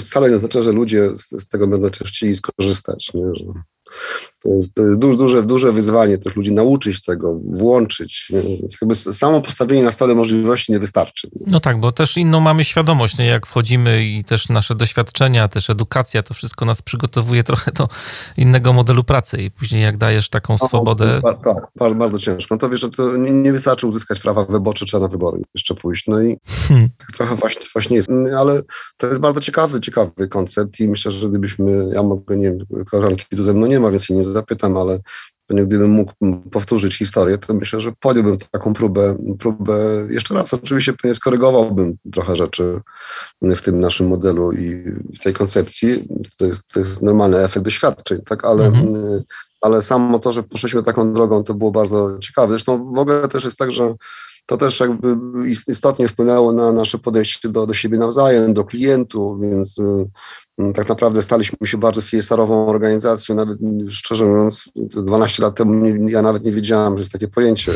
wcale nie oznacza, że ludzie z, z tego będą chcieli skorzystać. Nie? Że To jest, duże, duże wyzwanie też ludzi nauczyć tego, włączyć. Więc chyba samo postawienie na stole możliwości nie wystarczy. No tak, bo też inną mamy świadomość, nie? jak wchodzimy i też nasze doświadczenia, też edukacja, to wszystko nas przygotowuje trochę do innego modelu pracy i później jak dajesz taką swobodę... tak, bardzo, bardzo ciężko. No to wiesz, że to nie, nie, wystarczy uzyskać prawa wyborcze, trzeba na wybory jeszcze pójść. No i hmm. tak trochę właśnie, właśnie jest. Ale to jest bardzo ciekawy, ciekawy koncept i myślę, że gdybyśmy, ja mogę, nie wiem, koleżanki tu ze mną nie ma, więc się nie zapytam, ale gdybym mógł powtórzyć historię, to myślę, że podjąłbym taką próbę, próbę jeszcze raz. Oczywiście pewnie skorygowałbym trochę rzeczy w tym naszym modelu i w tej koncepcji. To jest, to jest normalny efekt doświadczeń, tak, ale, mhm. ale samo to, że poszliśmy taką drogą, to było bardzo ciekawe. Zresztą w ogóle też jest tak, że to też jakby istotnie wpłynęło na nasze podejście do, do siebie nawzajem, do klientów, więc tak naprawdę staliśmy się bardzo CSR-ową organizacją, nawet szczerze mówiąc, 12 lat temu ja nawet nie wiedziałam, że jest takie pojęcie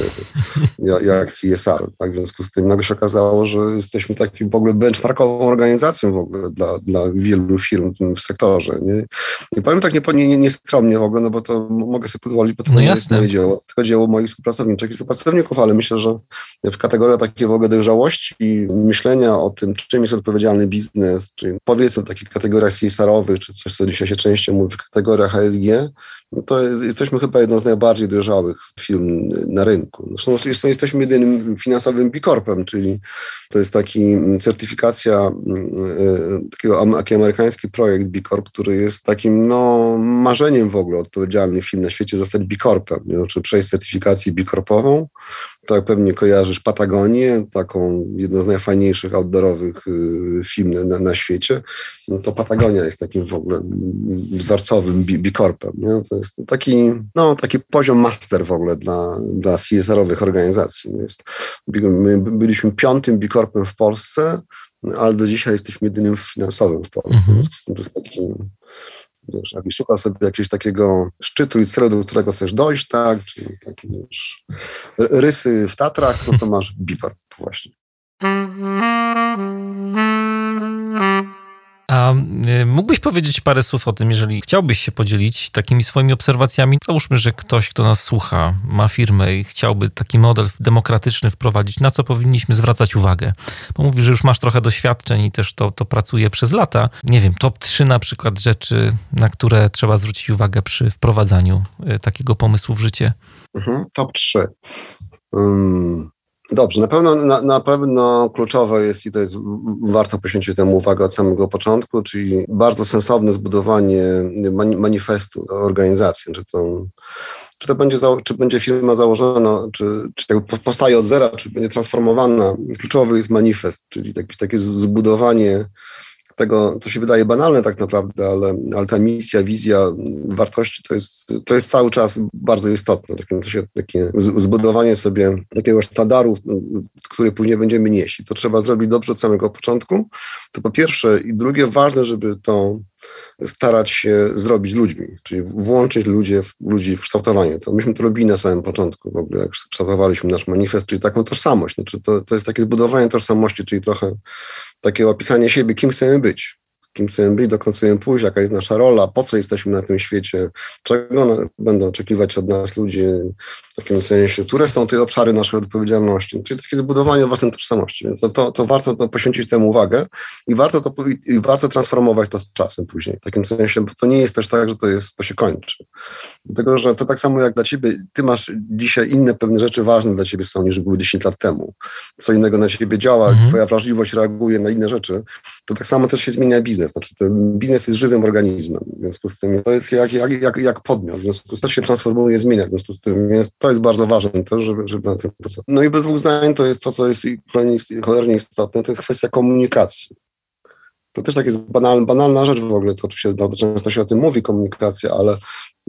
jak CSR. Tak, w związku z tym nagle się okazało, że jesteśmy takim w ogóle benchmarkową organizacją w ogóle dla, dla wielu firm w sektorze. Nie? I powiem tak nieskromnie nie, nie skromnie w ogóle, no bo to mogę sobie pozwolić, bo to no nie jest moje dzieło, tylko dzieło moich współpracowniczych i współpracowników, ale myślę, że w kategorii takiej w ogóle dojrzałości i myślenia o tym, czym jest odpowiedzialny biznes, czyli powiedzmy takiej kategorii CSR-owych, czy coś, co dzisiaj się częściej mówi w kategoriach HSG, no to jest, jesteśmy chyba jedną z najbardziej dojrzałych firm na rynku. Zresztą jest, jesteśmy jedynym finansowym B-Corpem, czyli to jest taki certyfikacja, e, takiego, taki amerykański projekt B Corp, który jest takim no, marzeniem w ogóle odpowiedzialny film na świecie zostać B Corpem, czy przejść certyfikację B Corpową. Tak pewnie kojarzysz Patagonię, taką jedną z najfajniejszych outdoorowych y, film na, na świecie. No to Patagonia jest takim w ogóle wzorcowym B, Corpem. Nie? To jest taki, no, taki poziom master w ogóle dla, dla CSR-owych organizacji. Jest, my byliśmy piątym B Corpem w Polsce, ale do dzisiaj jesteśmy jedynym finansowym w Polsce. Mm -hmm. to jest taki, wiesz, jakbyś szukał sobie jakiegoś takiego szczytu i celu, do którego chcesz dojść, tak, czyli takie wiesz, rysy w Tatrach, no to masz B Corp właśnie. Y, mógłbyś powiedzieć parę słów o tym, jeżeli chciałbyś się podzielić takimi swoimi obserwacjami? Załóżmy, że ktoś, kto nas słucha, ma firmę i chciałby taki model demokratyczny wprowadzić, na co powinniśmy zwracać uwagę? Bo mówisz, że już masz trochę doświadczeń i też to, to pracuje przez lata. Nie wiem, top 3 na przykład rzeczy, na które trzeba zwrócić uwagę przy wprowadzaniu y, takiego pomysłu w życie. Mhm, top 3. Um, Dobrze, na pewno, na, na, pewno kluczowe jest i to jest warto poświęcić temu uwagę od samego początku, czyli bardzo sensowne zbudowanie manifestu organizacji, czy to, czy to będzie, czy będzie firma założona, czy, czy powstaje od zera, czy będzie transformowana. Kluczowy jest manifest, czyli takie, takie zbudowanie tego, to się wydaje banalne tak naprawdę, ale, ale ta misja, wizja, wartości to jest, to jest cały czas bardzo istotne. Takie, to się, takie zbudowanie sobie takiego sztandaru, który później będziemy nieść. To trzeba zrobić dobrze od samego początku. To po pierwsze. I drugie, ważne, żeby to starać się zrobić z ludźmi, czyli włączyć ludzie, ludzi w kształtowanie. To myśmy to robili na samym początku, w ogóle jak kształtowaliśmy nasz manifest, czyli taką tożsamość. Znaczy to, to jest takie zbudowanie tożsamości, czyli trochę takie opisanie siebie, kim chcemy być kim chcemy być, dokąd chcemy pójść, jaka jest nasza rola, po co jesteśmy na tym świecie, czego będą oczekiwać od nas ludzie, w takim sensie, które są te obszary naszej odpowiedzialności, czyli takie zbudowanie własnej tożsamości. To, to, to warto to poświęcić temu uwagę i warto, to, i warto transformować to z czasem później, w takim sensie, bo to nie jest też tak, że to, jest, to się kończy. Dlatego, że to tak samo jak dla ciebie, ty masz dzisiaj inne pewne rzeczy ważne dla ciebie są, niż były 10 lat temu. Co innego na ciebie działa, mhm. twoja wrażliwość reaguje na inne rzeczy, to tak samo też się zmienia biznes biznes. Znaczy, biznes jest żywym organizmem, w związku z tym to jest jak, jak, jak, jak podmiot, w związku z tym się transformuje, zmienia, w związku z tym jest, to jest bardzo ważne też, żeby, żeby na tym pracować. No i bez dwóch zdań to jest to, co jest cholernie istotne, to jest kwestia komunikacji. To też tak jest banalna, banalna rzecz w ogóle, to oczywiście bardzo często się o tym mówi, komunikacja, ale,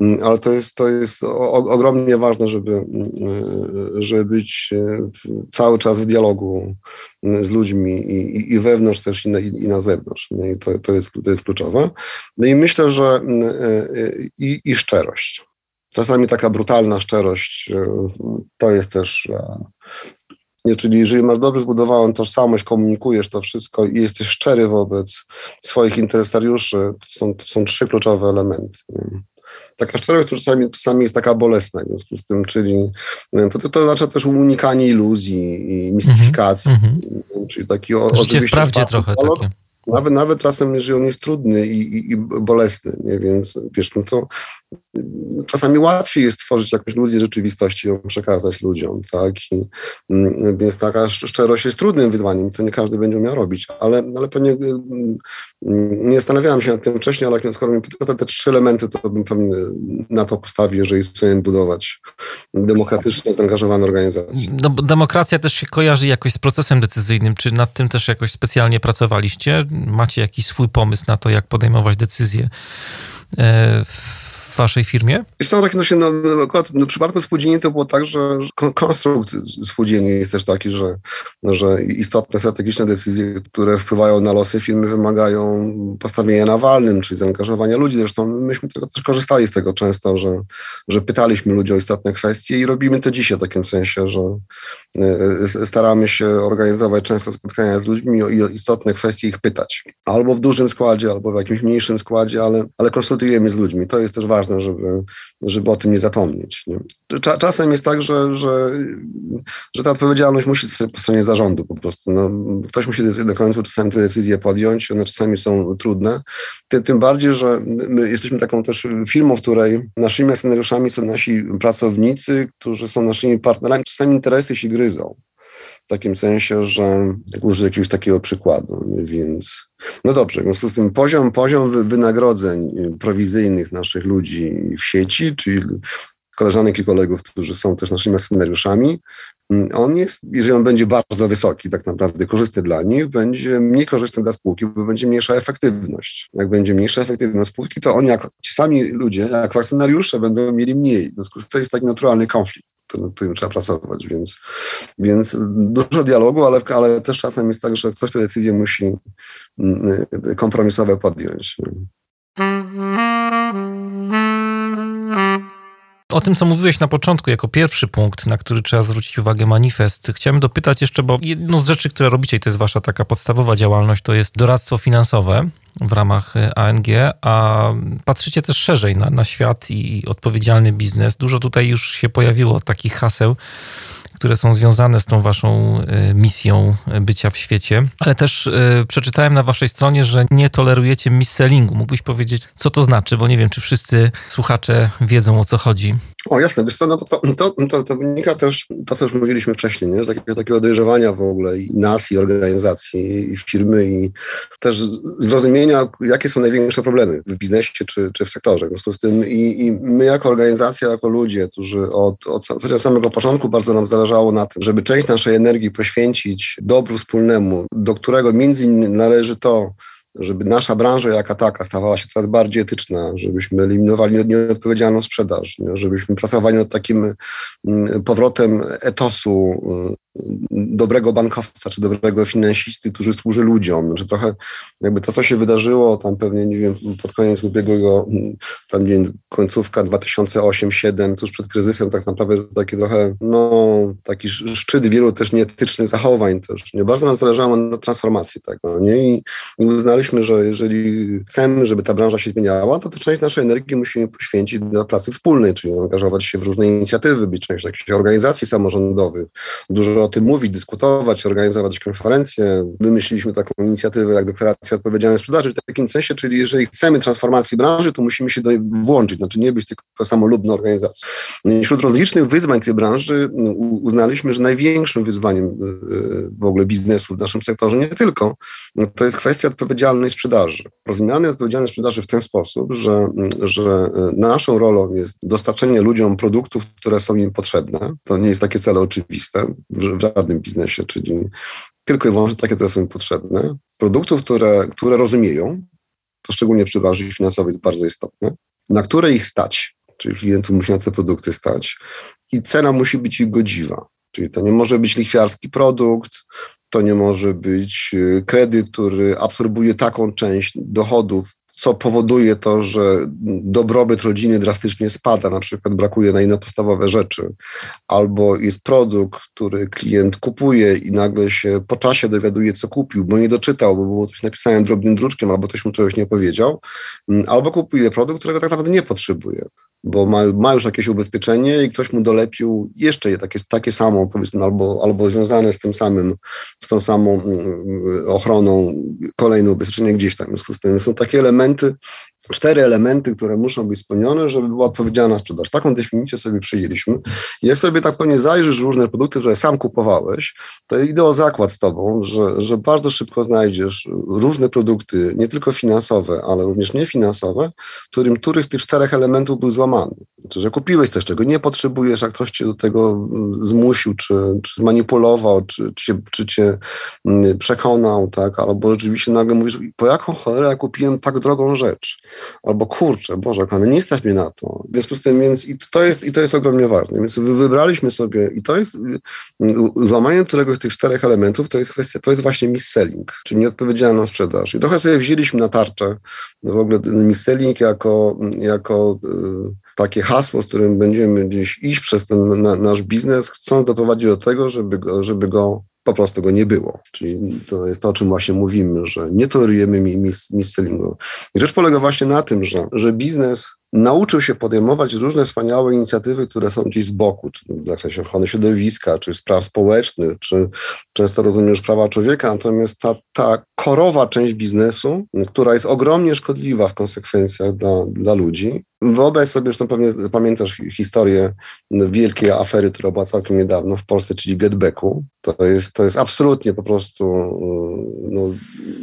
mm, ale to jest, to jest ogromnie ważne, żeby, mm, żeby być e, cały czas w dialogu mm, z ludźmi i, i wewnątrz też i na, i na zewnątrz. No I to, to, jest, to jest kluczowe. No i myślę, że e, e, i, i szczerość. Czasami taka brutalna szczerość to jest też czyli jeżeli masz dobrze zbudowaną tożsamość, komunikujesz to wszystko i jesteś szczery wobec swoich interesariuszy, to są, to są trzy kluczowe elementy. taka szczerość, która czasami, czasami jest taka bolesna w związku z tym, czyli to, to, to oznacza też unikanie iluzji i mistyfikacji, mm -hmm. czyli taki Życie oczywiście w prawdzie trochę kolor, takie. Nawet, nawet czasem, jeżeli on jest trudny i, i, i bolesny, nie? więc wiesz, no to czasami łatwiej jest tworzyć jakąś iluzję rzeczywistości, ją przekazać ludziom, tak? I, mm, więc taka szczerość jest trudnym wyzwaniem, to nie każdy będzie miał robić, ale, ale pewnie mm, nie zastanawiałem się nad tym wcześniej, ale skoro mi pyta te trzy elementy, to bym pewnie na to postawił, jeżeli chcemy budować demokratyczne, zaangażowane organizacje. No, demokracja też się kojarzy jakoś z procesem decyzyjnym. Czy nad tym też jakoś specjalnie pracowaliście? Macie jakiś swój pomysł na to, jak podejmować decyzje e, w waszej firmie? Są takie, no, się, no, akurat w przypadku spółdzielni to było tak, że konstrukt spółdzielni jest też taki, że, no, że istotne strategiczne decyzje, które wpływają na losy firmy, wymagają postawienia na walnym, czyli zaangażowania ludzi. Zresztą myśmy tego też korzystali z tego często, że, że pytaliśmy ludzi o istotne kwestie i robimy to dzisiaj w takim sensie, że e, staramy się organizować często spotkania z ludźmi i o istotne kwestie ich pytać. Albo w dużym składzie, albo w jakimś mniejszym składzie, ale, ale konsultujemy z ludźmi. To jest też ważne ważne, żeby, żeby o tym nie zapomnieć. Nie? Czasem jest tak, że, że, że ta odpowiedzialność musi być po stronie zarządu po prostu. No, ktoś musi na końcu czasami te decyzje podjąć, one czasami są trudne. Tym, bardziej, że my jesteśmy taką też firmą, w której naszymi scenariuszami są nasi pracownicy, którzy są naszymi partnerami. Czasami interesy się gryzą w takim sensie, że jak użyję jakiegoś takiego przykładu, więc no dobrze, w związku z tym poziom, poziom wynagrodzeń prowizyjnych naszych ludzi w sieci, czyli koleżanek i kolegów, którzy są też naszymi scenariuszami, on jest, jeżeli on będzie bardzo wysoki, tak naprawdę korzystny dla nich, będzie mniej korzystny dla spółki, bo będzie mniejsza efektywność. Jak będzie mniejsza efektywność spółki, to oni, ci sami ludzie, jak akcjonariusze, będą mieli mniej. W związku z tym to jest taki naturalny konflikt nad którym trzeba pracować, więc, więc dużo dialogu, ale, ale też czasem jest tak, że ktoś te decyzje musi mm, kompromisowe podjąć. O tym, co mówiłeś na początku, jako pierwszy punkt, na który trzeba zwrócić uwagę, manifest. Chciałem dopytać jeszcze, bo jedną z rzeczy, które robicie, i to jest wasza taka podstawowa działalność, to jest doradztwo finansowe w ramach e, ANG, a patrzycie też szerzej na, na świat i odpowiedzialny biznes. Dużo tutaj już się pojawiło takich haseł które są związane z tą waszą e, misją bycia w świecie, ale też e, przeczytałem na waszej stronie, że nie tolerujecie missellingu. Mógłbyś powiedzieć, co to znaczy, bo nie wiem, czy wszyscy słuchacze wiedzą, o co chodzi. O jasne, wiesz co, no to, to, to, to wynika też, to co już mówiliśmy wcześniej, nie? z takiego, takiego dojrzewania w ogóle i nas, i organizacji, i firmy, i też zrozumienia, jakie są największe problemy w biznesie czy, czy w sektorze. W związku z tym i, i my jako organizacja, jako ludzie, którzy od, od samego początku bardzo nam zależało na tym, żeby część naszej energii poświęcić dobru wspólnemu, do którego między innymi należy to, żeby nasza branża jaka taka stawała się coraz bardziej etyczna, żebyśmy eliminowali nieodpowiedzialną sprzedaż, żebyśmy pracowali nad takim mm, powrotem etosu mm, dobrego bankowca czy dobrego finansisty, który służy ludziom. Znaczy trochę jakby to, co się wydarzyło tam pewnie, nie wiem, pod koniec ubiegłego, tam wiem, końcówka 2008-2007, tuż przed kryzysem, tak naprawdę taki trochę, no, taki szczyt wielu też nieetycznych zachowań też. Nie bardzo nam zależało na transformacji tego, nie? I, I uznaliśmy, że jeżeli chcemy, żeby ta branża się zmieniała, to, to część naszej energii musimy poświęcić do pracy wspólnej, czyli angażować się w różne inicjatywy, być częścią jakichś organizacji samorządowych, dużo o tym mówić, dyskutować, organizować konferencje. Wymyśliliśmy taką inicjatywę jak deklaracja odpowiedzialnej sprzedaży w takim sensie, czyli jeżeli chcemy transformacji branży, to musimy się do niej włączyć, znaczy nie być tylko samolubną organizacją. Wśród rozlicznych wyzwań tej branży uznaliśmy, że największym wyzwaniem e, w ogóle biznesu w naszym sektorze, nie tylko, to jest kwestia odpowiedzialnej sprzedaży. Rozumianej odpowiedzialnej sprzedaży w ten sposób, że, że naszą rolą jest dostarczenie ludziom produktów, które są im potrzebne. To nie jest takie cele oczywiste w żadnym biznesie, czyli tylko i wyłącznie takie, które są im potrzebne. Produktów, które, które rozumieją, to szczególnie przy branży finansowej jest bardzo istotne, na które ich stać, czyli klientów musi na te produkty stać i cena musi być ich godziwa. Czyli to nie może być lichwiarski produkt, to nie może być y, kredyt, który absorbuje taką część dochodów, co powoduje to, że dobrobyt rodziny drastycznie spada, na przykład brakuje na inne podstawowe rzeczy, albo jest produkt, który klient kupuje i nagle się po czasie dowiaduje, co kupił, bo nie doczytał, bo było coś napisane drobnym druczkiem, albo ktoś mu czegoś nie powiedział, mm, albo kupuje produkt, którego tak naprawdę nie potrzebuje bo ma, ma, już jakieś ubezpieczenie i ktoś mu dolepił jeszcze je takie, takie samo, powiedzmy, albo, albo związane z tym samym, z tą samą mm, ochroną, kolejne ubezpieczenie gdzieś tam. W związku z tym są takie elementy, cztery elementy, które muszą być spełnione, żeby była odpowiedzialna sprzedaż. Taką definicję sobie przyjęliśmy. I jak sobie tak pewnie zajrzysz w różne produkty, które sam kupowałeś, to idę o zakład z tobą, że, że bardzo szybko znajdziesz różne produkty, nie tylko finansowe, ale również niefinansowe, w którym któryś z tych czterech elementów był złamany. Znaczy, że kupiłeś coś, czego nie potrzebujesz, jak ktoś cię do tego zmusił, czy, czy zmanipulował, czy, czy, cię, czy cię mm, przekonał, tak, albo rzeczywiście nagle mówisz, po jaką cholerę ja kupiłem tak drogą rzecz albo kurczę, Boże, ale nie stać mnie na to. W związku z tym, więc i to jest, i to jest ogromnie ważne. Więc wybraliśmy sobie, i to jest złamanie któregoś z tych czterech elementów, to jest kwestia, to jest właśnie mis-selling, czyli nieodpowiedzialna sprzedaż. I trochę sobie wzięliśmy na tarczę w ogóle mis-selling jako, jako y, takie hasło, z którym będziemy gdzieś iść przez ten na, nasz biznes, chcą doprowadzić do tego, żeby go, żeby go po prostu go nie było. Czyli to jest to, o czym właśnie mówimy, że nie tolerujemy mis-sellingu. Rzecz polega właśnie na tym, że, że biznes nauczył się podejmować różne wspaniałe inicjatywy, które są gdzieś z boku, czy w zakresie ochrony środowiska, czy spraw społecznych, czy często rozumiesz prawa człowieka, natomiast ta, ta korowa część biznesu, która jest ogromnie szkodliwa w konsekwencjach dla, dla ludzi. Wyobraź sobie, zresztą pewnie pamiętasz historię wielkiej afery, która była całkiem niedawno w Polsce, czyli getbacku. To jest, to jest absolutnie po prostu no,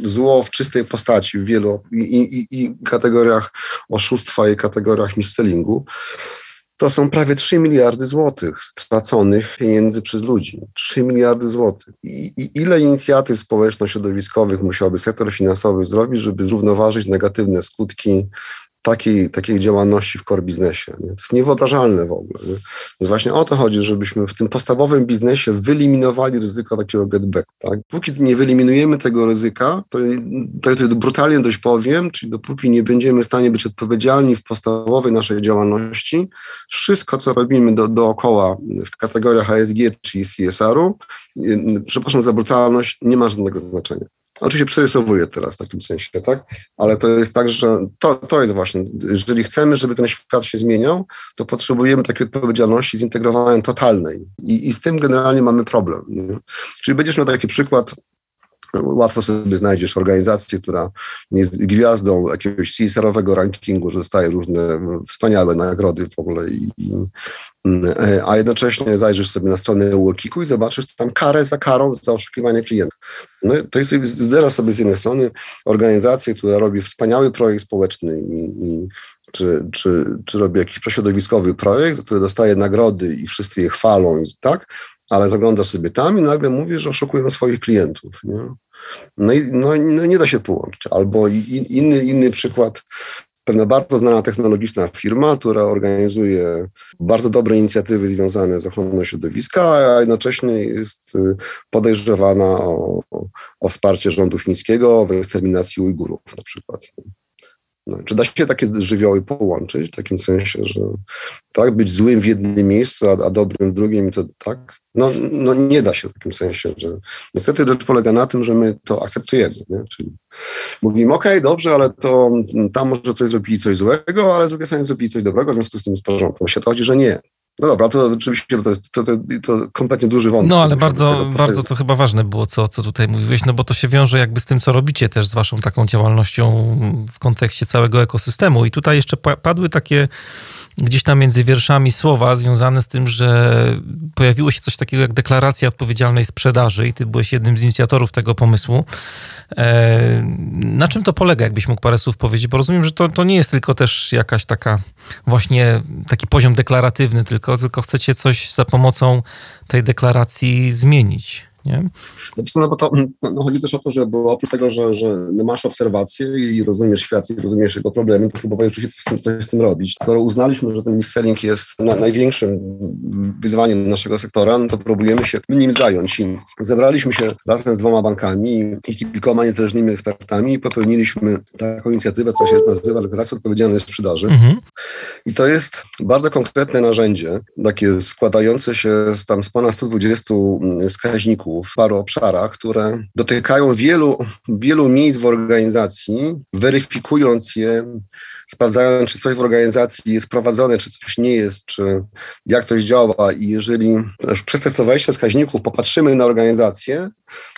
zło w czystej postaci w wielu i, i, i kategoriach oszustwa i kategoriach mis-sellingu to są prawie 3 miliardy złotych straconych pieniędzy przez ludzi. 3 miliardy złotych. I, I, ile inicjatyw społeczno-środowiskowych musiałby sektor finansowy zrobić, żeby zrównoważyć negatywne skutki takiej, takiej działalności w core biznesie. Nie? To jest niewyobrażalne w ogóle. Nie? Więc właśnie o to chodzi, żebyśmy w tym podstawowym biznesie wyeliminowali ryzyko takiego getback. Tak? Póki nie wyeliminujemy tego ryzyka, to, to, to brutalnie dość powiem, czyli dopóki nie będziemy w stanie być odpowiedzialni w podstawowej naszej działalności, wszystko, co robimy do, dookoła w kategoriach ASG czy CSR-u, przepraszam za brutalność, nie ma żadnego znaczenia. Oczywiście przerysowuję teraz w takim sensie, tak? Ale to jest tak, że to, to jest właśnie, jeżeli chcemy, żeby ten świat się zmieniał, to potrzebujemy takiej odpowiedzialności zintegrowanej totalnej. I, i z tym generalnie mamy problem. Nie? Czyli będziesz miał taki przykład Łatwo sobie znajdziesz organizację, która jest gwiazdą jakiegoś CSR-owego rankingu, że dostaje różne wspaniałe nagrody w ogóle, i, a jednocześnie zajrzysz sobie na stronę Workiku i zobaczysz tam karę za karą za oszukiwanie klientów. No, to jest, zderza sobie z jednej strony organizację, która robi wspaniały projekt społeczny i, i czy, czy, czy robi jakiś prośrodowiskowy projekt, który dostaje nagrody i wszyscy je chwalą, tak? Ale zaglądasz sobie tam i nagle mówisz, że oszukują swoich klientów. Nie? No i no, no nie da się połączyć. Albo inny, inny przykład, pewna bardzo znana technologiczna firma, która organizuje bardzo dobre inicjatywy związane z ochroną środowiska, a jednocześnie jest y, podejrzewana o, o wsparcie rządu chińskiego w eksterminacji Ujgurów na przykład. No, czy da się takie żywioły połączyć w takim sensie, że tak, być złym w jednym miejscu, a, a dobrym w drugim, to tak? No, no nie da się w takim sensie, że niestety rzecz polega na tym, że my to akceptujemy, nie? czyli mówimy, okej, okay, dobrze, ale to tam może coś zrobili coś złego, ale z drugiej strony zrobili coś dobrego, w związku z tym jest porządku. Się to chodzi, że nie. No dobra, to oczywiście to jest to, to, to kompletnie duży wątek. No ale bardzo, bardzo to chyba ważne było, co, co tutaj mówiłeś, no bo to się wiąże jakby z tym, co robicie też z waszą taką działalnością w kontekście całego ekosystemu. I tutaj jeszcze padły takie gdzieś tam między wierszami słowa związane z tym, że pojawiło się coś takiego jak deklaracja odpowiedzialnej sprzedaży i ty byłeś jednym z inicjatorów tego pomysłu. E, na czym to polega, jakbyś mógł parę słów powiedzieć? Bo rozumiem, że to, to nie jest tylko też jakaś taka właśnie taki poziom deklaratywny, tylko, tylko chcecie coś za pomocą tej deklaracji zmienić. Nie? No, bo to, no, no, chodzi też o to, że bo oprócz tego, że, że masz obserwacje i rozumiesz świat i rozumiesz jego problemy, to próbowałeś coś, z tym robić. Skoro uznaliśmy, że ten mis-selling jest na, największym wyzwaniem naszego sektora, no to próbujemy się nim zająć. I zebraliśmy się razem z dwoma bankami i kilkoma niezależnymi ekspertami i popełniliśmy taką inicjatywę, która się nazywa Deklaracją Odpowiedzialnej Sprzedaży. Mhm. I to jest bardzo konkretne narzędzie, takie składające się z tam z ponad 120 wskaźników w paru obszarach, które dotykają wielu, wielu miejsc w organizacji, weryfikując je sprawdzając, czy coś w organizacji jest prowadzone, czy coś nie jest, czy jak coś działa. I jeżeli przez te 120 wskaźników popatrzymy na organizację,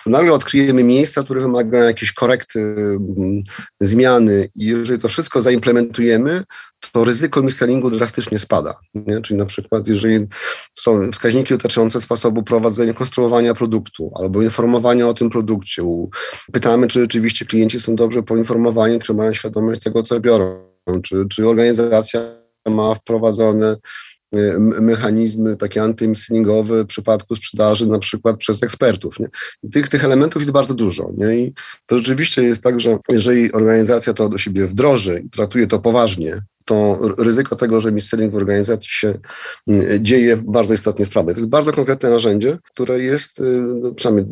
to nagle odkryjemy miejsca, które wymagają jakiejś korekty, mm, zmiany. I jeżeli to wszystko zaimplementujemy, to ryzyko missellingu drastycznie spada. Nie? Czyli na przykład, jeżeli są wskaźniki dotyczące sposobu prowadzenia, konstruowania produktu albo informowania o tym produkcie, pytamy, czy rzeczywiście klienci są dobrze poinformowani, czy mają świadomość tego, co biorą czy, czy organizacja ma wprowadzone mechanizmy takie antymislingowe w przypadku sprzedaży na przykład przez ekspertów. Nie? Tych, tych elementów jest bardzo dużo. Nie? I to rzeczywiście jest tak, że jeżeli organizacja to do siebie wdroży i traktuje to poważnie, to ryzyko tego, że misselling w organizacji się mm, dzieje, bardzo istotnie sprawia. To jest bardzo konkretne narzędzie, które jest, y, no, przynajmniej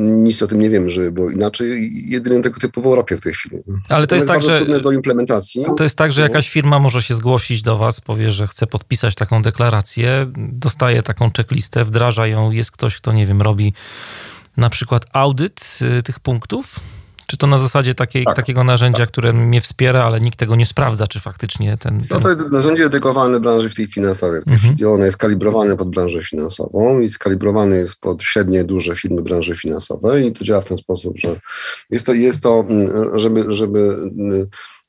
nic o tym nie wiemy, że było inaczej, jedynym tego typu w Europie w tej chwili. Ale to, jest, jest tak, że do implementacji. To jest tak, że jakaś firma może się zgłosić do was, powie, że chce podpisać taką deklarację, dostaje taką checklistę, wdraża ją, jest ktoś, kto, nie wiem, robi na przykład audyt y, tych punktów, czy to na zasadzie takiej, tak, takiego narzędzia, tak. które mnie wspiera, ale nikt tego nie sprawdza, czy faktycznie ten... ten... No to jest narzędzie dedykowane branży w tej chwilnej. W tej mhm. chwili ono jest kalibrowane pod branżę finansową i skalibrowany jest pod średnie, duże firmy branży finansowej i to działa w ten sposób, że jest to, jest to mm, żeby, żeby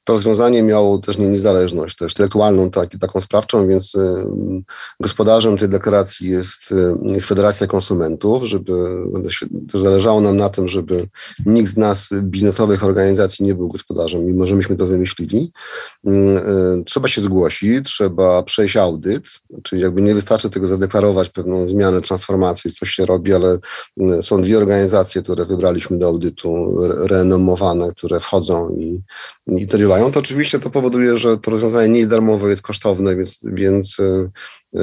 to rozwiązanie miało też nie niezależność, też intelektualną, tak, taką sprawczą, więc y, gospodarzem tej deklaracji jest, y, jest Federacja Konsumentów, żeby też zależało nam na tym, żeby nikt z nas biznesowych organizacji nie był gospodarzem, mimo że myśmy to wymyślili. Y, trzeba się zgłosić, trzeba przejść audyt, czyli jakby nie wystarczy tego zadeklarować pewną zmianę, transformację, coś się robi, ale są dwie organizacje, które wybraliśmy do audytu, renomowane, które wchodzą i, i to działają działają, to oczywiście to powoduje, że to rozwiązanie nie jest darmowe, jest kosztowne, więc, więc y, y,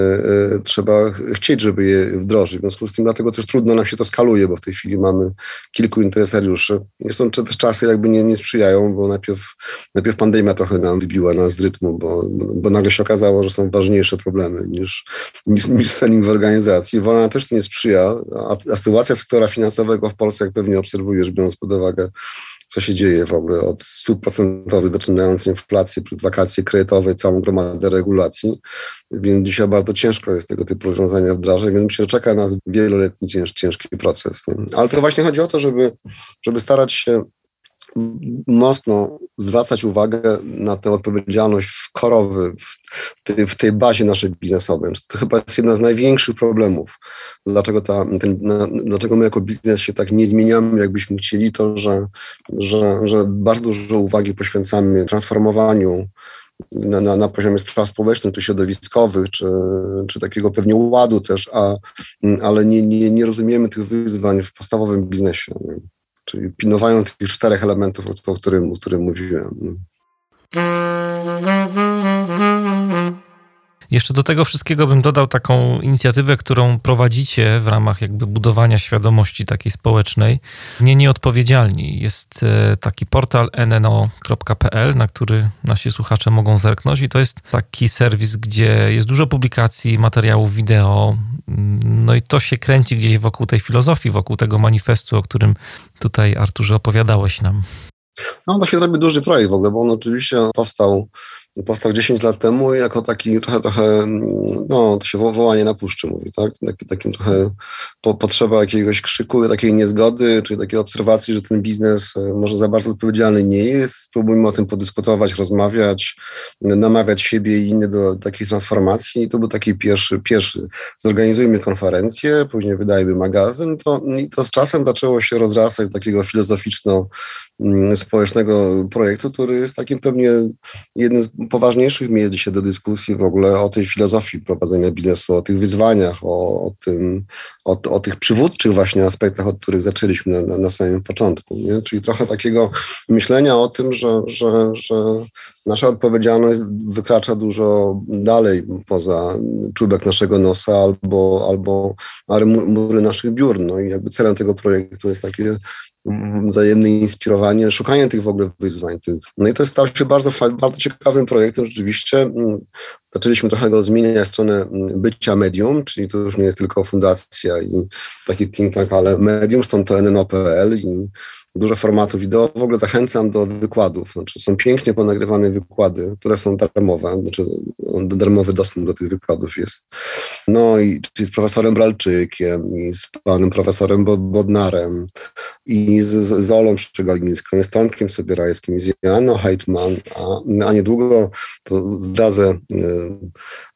y, trzeba chcieć, żeby je wdrożyć. W związku z tym dlatego też trudno nam się to skaluje, bo w tej chwili mamy kilku interesariuszy. Są też czasy jakby nie, nie sprzyjają, bo najpierw, najpierw pandemia trochę nam wybiła nas z rytmu, bo, bo nagle się okazało, że są ważniejsze problemy niż, niż, niż selling w organizacji. Wolna też to nie sprzyja, a, a sytuacja sektora finansowego w Polsce, jak pewnie obserwujesz, biorąc pod uwagę co się dzieje w ogóle od stóp procentowych, zaczynając inflację, wakacje kredytowe, całą gromadę regulacji. Więc dzisiaj bardzo ciężko jest tego typu rozwiązania wdrażać, więc myślę, że czeka nas wieloletni ciężki proces. Nie? Ale to właśnie chodzi o to, żeby, żeby starać się mocno zwracać uwagę na tę odpowiedzialność korowy w tej, w tej bazie naszej biznesowej. To chyba jest jedna z największych problemów. Dlaczego, ta, ten, na, dlaczego my jako biznes się tak nie zmieniamy, jakbyśmy chcieli, to że, że, że bardzo dużo uwagi poświęcamy transformowaniu na, na, na, poziomie spraw społecznych, czy środowiskowych, czy, czy takiego pewnie ładu też, a, ale nie, nie, nie rozumiemy tych wyzwań w podstawowym biznesie. Czyli pilnowają tych czterech elementów, o którym, o którym mówiłem. Jeszcze do tego wszystkiego bym dodał taką inicjatywę, którą prowadzicie w ramach jakby budowania świadomości takiej społecznej. Nie nieodpowiedzialni. Jest e, taki portal nno.pl, na który nasi słuchacze mogą zerknąć i to jest taki serwis, gdzie jest dużo publikacji, materiałów wideo. No i to się kręci gdzieś wokół tej filozofii, wokół tego manifestu, o którym tutaj Arturze opowiadałeś nam. No to się zrobi duży projekt w ogóle, bo on oczywiście powstał powstał 10 lat temu jako taki trochę, trochę, no to się wołanie na puszczy mówi, tak? Taki, takim trochę po, potrzeba jakiegoś krzyku, takiej niezgody, czy takiej obserwacji, że ten biznes e, może za bardzo odpowiedzialny nie jest. Spróbujmy o tym podyskutować, rozmawiać, namawiać siebie i innych do takiej transformacji. I to był taki pierwszy, pierwszy. Zorganizujmy konferencję, później wydajmy magazyn. To, I to z czasem zaczęło się rozrastać takiego filozoficzno-społecznego projektu, który jest takim pewnie jednym z poważniejszych miejsc dzisiaj do dyskusji w ogóle o tej filozofii prowadzenia biznesu, o tych wyzwaniach, o, o tym, o, o, tych przywódczych właśnie aspektach, od których zaczęliśmy na, na samym początku. Nie? Czyli trochę takiego myślenia o tym, że, że, że nasza odpowiedzialność wykracza dużo dalej poza czubek naszego nosa albo, albo mury naszych biur. No i jakby celem tego projektu jest takie wzajemne inspirowanie, szukanie tych w ogóle wyzwań. Tych. No i to stało się bardzo, bardzo ciekawym projektem rzeczywiście. Zaczęliśmy trochę go zmieniać w stronę mm, bycia medium, czyli to już nie jest tylko fundacja i taki think tank, ale medium, stąd to NNO.pl i dużo formatów wideo. W ogóle zachęcam do wykładów. Znaczy, są pięknie ponagrywane wykłady, które są darmowe. Znaczy, darmowy dostęp do tych wykładów jest. No i z profesorem Bralczykiem, i z panem profesorem Bodnarem, i z, z Olą Szczegalińską, i z Tomkiem Sobierajskim, i z Janą Heitman, a, a niedługo, to zdradzę y,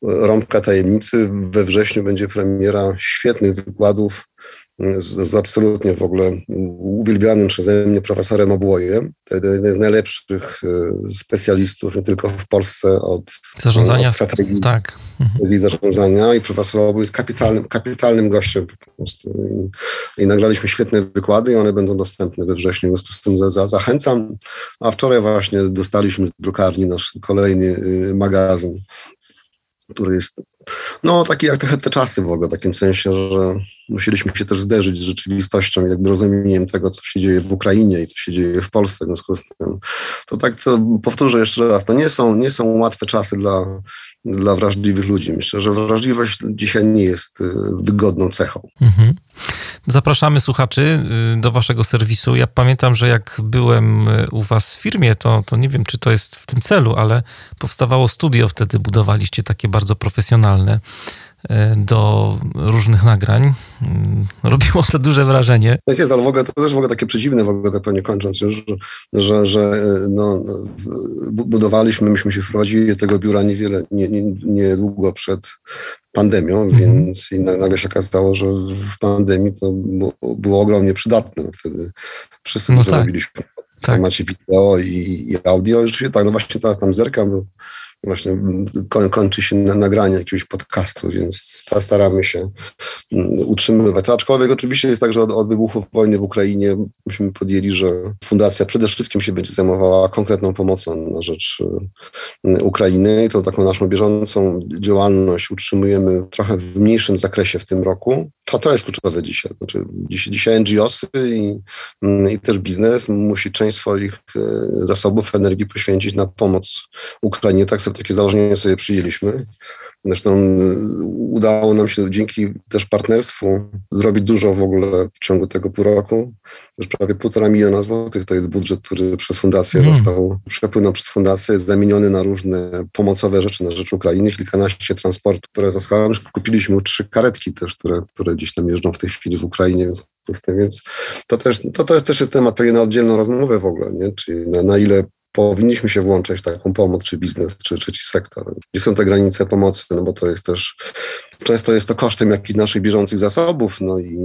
rąbka tajemnicy, we wrześniu będzie premiera świetnych wykładów z, z, absolutnie w ogóle uwielbianym przeze mnie profesorem Obłojem, jeden z najlepszych e, specjalistów nie tylko w Polsce od zarządzania, od strategii, tak. Mhm. zarządzania i profesor Obłoj jest kapitalnym, kapitalnym gościem po prostu. I, I, nagraliśmy świetne wykłady i one będą dostępne we wrześniu, w związku z tym za, za, zachęcam. A wczoraj właśnie dostaliśmy z drukarni nasz kolejny y, magazyn który jest no taki jak trochę te czasy w ogóle, w takim sensie, że musieliśmy się też zderzyć z rzeczywistością, jakby rozumieniem tego, co się dzieje w Ukrainie i co się dzieje w Polsce w związku z tym. To tak to powtórzę jeszcze raz, to nie są, nie są łatwe czasy dla, dla wrażliwych ludzi. Myślę, że wrażliwość dzisiaj nie jest y, wygodną cechą. Mhm. Zapraszamy słuchaczy y, do waszego serwisu. Ja pamiętam, że jak byłem y, u was w firmie, to, to nie wiem, czy to jest w tym celu, ale powstawało studio, wtedy budowaliście takie bardzo profesjonalne E, do różnych nagrań. Robiło to duże wrażenie. To jest, ale w ogóle to też w ogóle takie przeciwne, w ogóle tak pewnie kończąc już, że, że no, budowaliśmy, myśmy się wprowadzili do tego biura niewiele, nie, nie, niedługo przed pandemią, mhm. więc i nagle się okazało, że w pandemii to było, ogromnie przydatne. No, wtedy wszyscy, no tak. robiliśmy w tak. formacie wideo i, i audio. Rzeczywiście tak, no właśnie teraz tam zerkam, bo właśnie kończy się na nagranie jakiegoś podcastu, więc staramy się mm, utrzymywać. Aczkolwiek oczywiście jest tak, że od, od wybuchu wojny w Ukrainie myśmy podjęli, że fundacja przede wszystkim się będzie zajmowała konkretną pomocą na rzecz y, Ukrainy i tą taką naszą bieżącą działalność utrzymujemy trochę w mniejszym zakresie w tym roku. To, to jest kluczowe dzisiaj. Znaczy, dzisiaj, dzisiaj NGOsy i, mm, i też biznes musi część swoich y, zasobów energii poświęcić na pomoc Ukrainie, tak takie założenie sobie przyjęliśmy. Zresztą y, udało nam się dzięki też partnerstwu zrobić dużo w ogóle w ciągu tego pół roku. Już prawie półtora miliona złotych to jest budżet, który przez fundację mm. został, przepłynął przez fundację, jest zamieniony na różne pomocowe rzeczy na rzecz Ukrainy, kilkanaście transportów, które zostały. Kupiliśmy trzy karetki też, które, które gdzieś tam jeżdżą w tej chwili w Ukrainie, więc więc to też to, to jest też temat pewnie na oddzielną rozmowę w ogóle, nie? czyli na, na ile powinniśmy się włączać w taką pomoc, czy biznes, czy trzeci sektor. Gdzie są te granice pomocy, no bo to jest też, często jest to kosztem jakichś naszych bieżących zasobów, no i,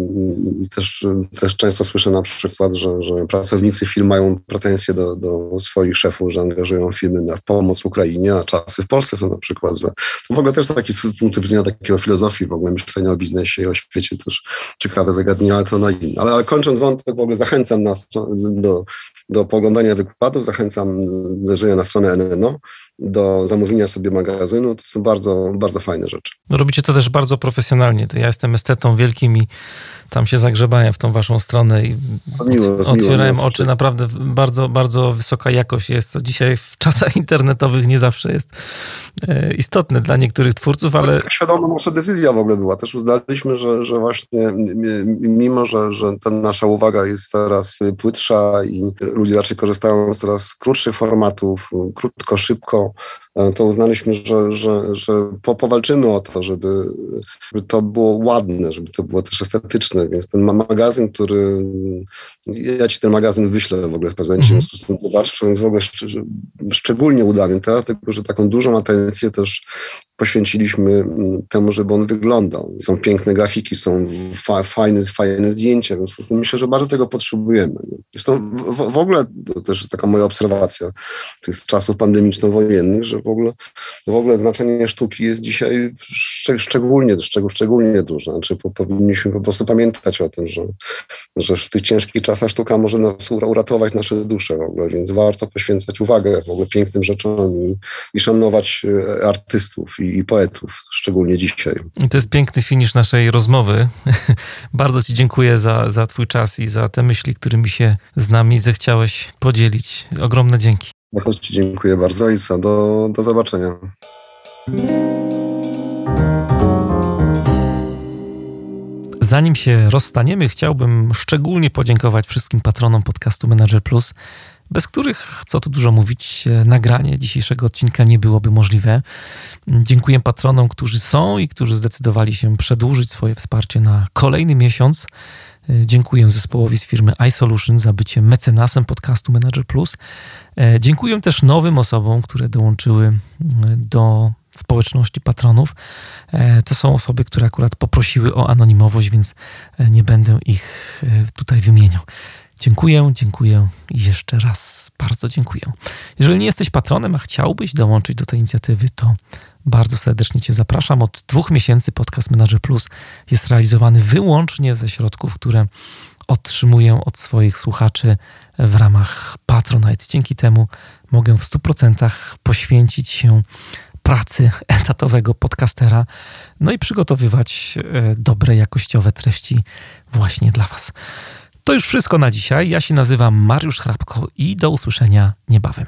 i też, też często słyszę na przykład, że, że pracownicy firm mają pretensje do, do swoich szefów, że angażują firmy na pomoc Ukrainie, a czasy w Polsce są na przykład złe. No w ogóle też taki z punktu widzenia takiego filozofii, w ogóle myślenia o biznesie i o świecie też ciekawe zagadnienia, ale to na inne. Ale, ale kończąc wątek, w ogóle zachęcam nas do, do poglądania wykładów, zachęcam zajrzenia na stronę NNO, do zamówienia sobie magazynu. To są bardzo, bardzo fajne rzeczy. No robicie to też bardzo profesjonalnie. Ja jestem estetą wielkim i tam się zagrzebałem w tą waszą stronę i miło, otwierałem miło, oczy. Naprawdę bardzo, bardzo wysoka jakość jest, co dzisiaj w czasach internetowych nie zawsze jest e, istotne dla niektórych twórców, ale... Tak, świadoma nasza decyzja w ogóle była. Też uznaliśmy, że, że właśnie mimo, że, że ta nasza uwaga jest coraz płytsza i ludzie raczej korzystają z coraz krótszych formatów, krótko, szybko, to uznaliśmy, że, że, że po, powalczymy o to, żeby, żeby to było ładne, żeby to było też estetyczne, więc ten magazyn, który ja ci ten magazyn wyślę w ogóle w prezencie, mm. w związku z tym zobaczysz, on jest w ogóle szczególnie udany, dlatego że taką dużą atencję też poświęciliśmy temu, żeby on wyglądał. Są piękne grafiki, są fa fajne, fajne zdjęcia, więc myślę, że bardzo tego potrzebujemy. Zresztą w, w ogóle, to też jest taka moja obserwacja tych czasów pandemiczno-wojennych, że w ogóle, w ogóle znaczenie sztuki jest dzisiaj szczeg szczególnie, szczeg szczególnie duże. Znaczy, po, powinniśmy po prostu pamiętać o tym, że, że w tych ciężkich czasach sztuka może nas uratować nasze dusze w ogóle, więc warto poświęcać uwagę w ogóle pięknym rzeczom i, i szanować e, artystów i, i poetów, szczególnie dzisiaj. I to jest piękny finisz naszej rozmowy. Bardzo Ci dziękuję za, za Twój czas i za te myśli, którymi się z nami zechciałeś podzielić. Ogromne dzięki. Bardzo Ci dziękuję bardzo i co, do, do zobaczenia. Zanim się rozstaniemy, chciałbym szczególnie podziękować wszystkim patronom podcastu Manager Plus bez których, co tu dużo mówić, nagranie dzisiejszego odcinka nie byłoby możliwe. Dziękuję patronom, którzy są i którzy zdecydowali się przedłużyć swoje wsparcie na kolejny miesiąc. Dziękuję zespołowi z firmy iSolution za bycie mecenasem podcastu Manager Plus. Dziękuję też nowym osobom, które dołączyły do społeczności patronów. To są osoby, które akurat poprosiły o anonimowość, więc nie będę ich tutaj wymieniał. Dziękuję, dziękuję i jeszcze raz bardzo dziękuję. Jeżeli nie jesteś patronem, a chciałbyś dołączyć do tej inicjatywy, to bardzo serdecznie Cię zapraszam. Od dwóch miesięcy Podcast Manager Plus jest realizowany wyłącznie ze środków, które otrzymuję od swoich słuchaczy w ramach Patronite. Dzięki temu mogę w 100% poświęcić się pracy etatowego podcastera, no i przygotowywać e, dobre, jakościowe treści właśnie dla Was. To już wszystko na dzisiaj. Ja się nazywam Mariusz Hrabko i do usłyszenia niebawem.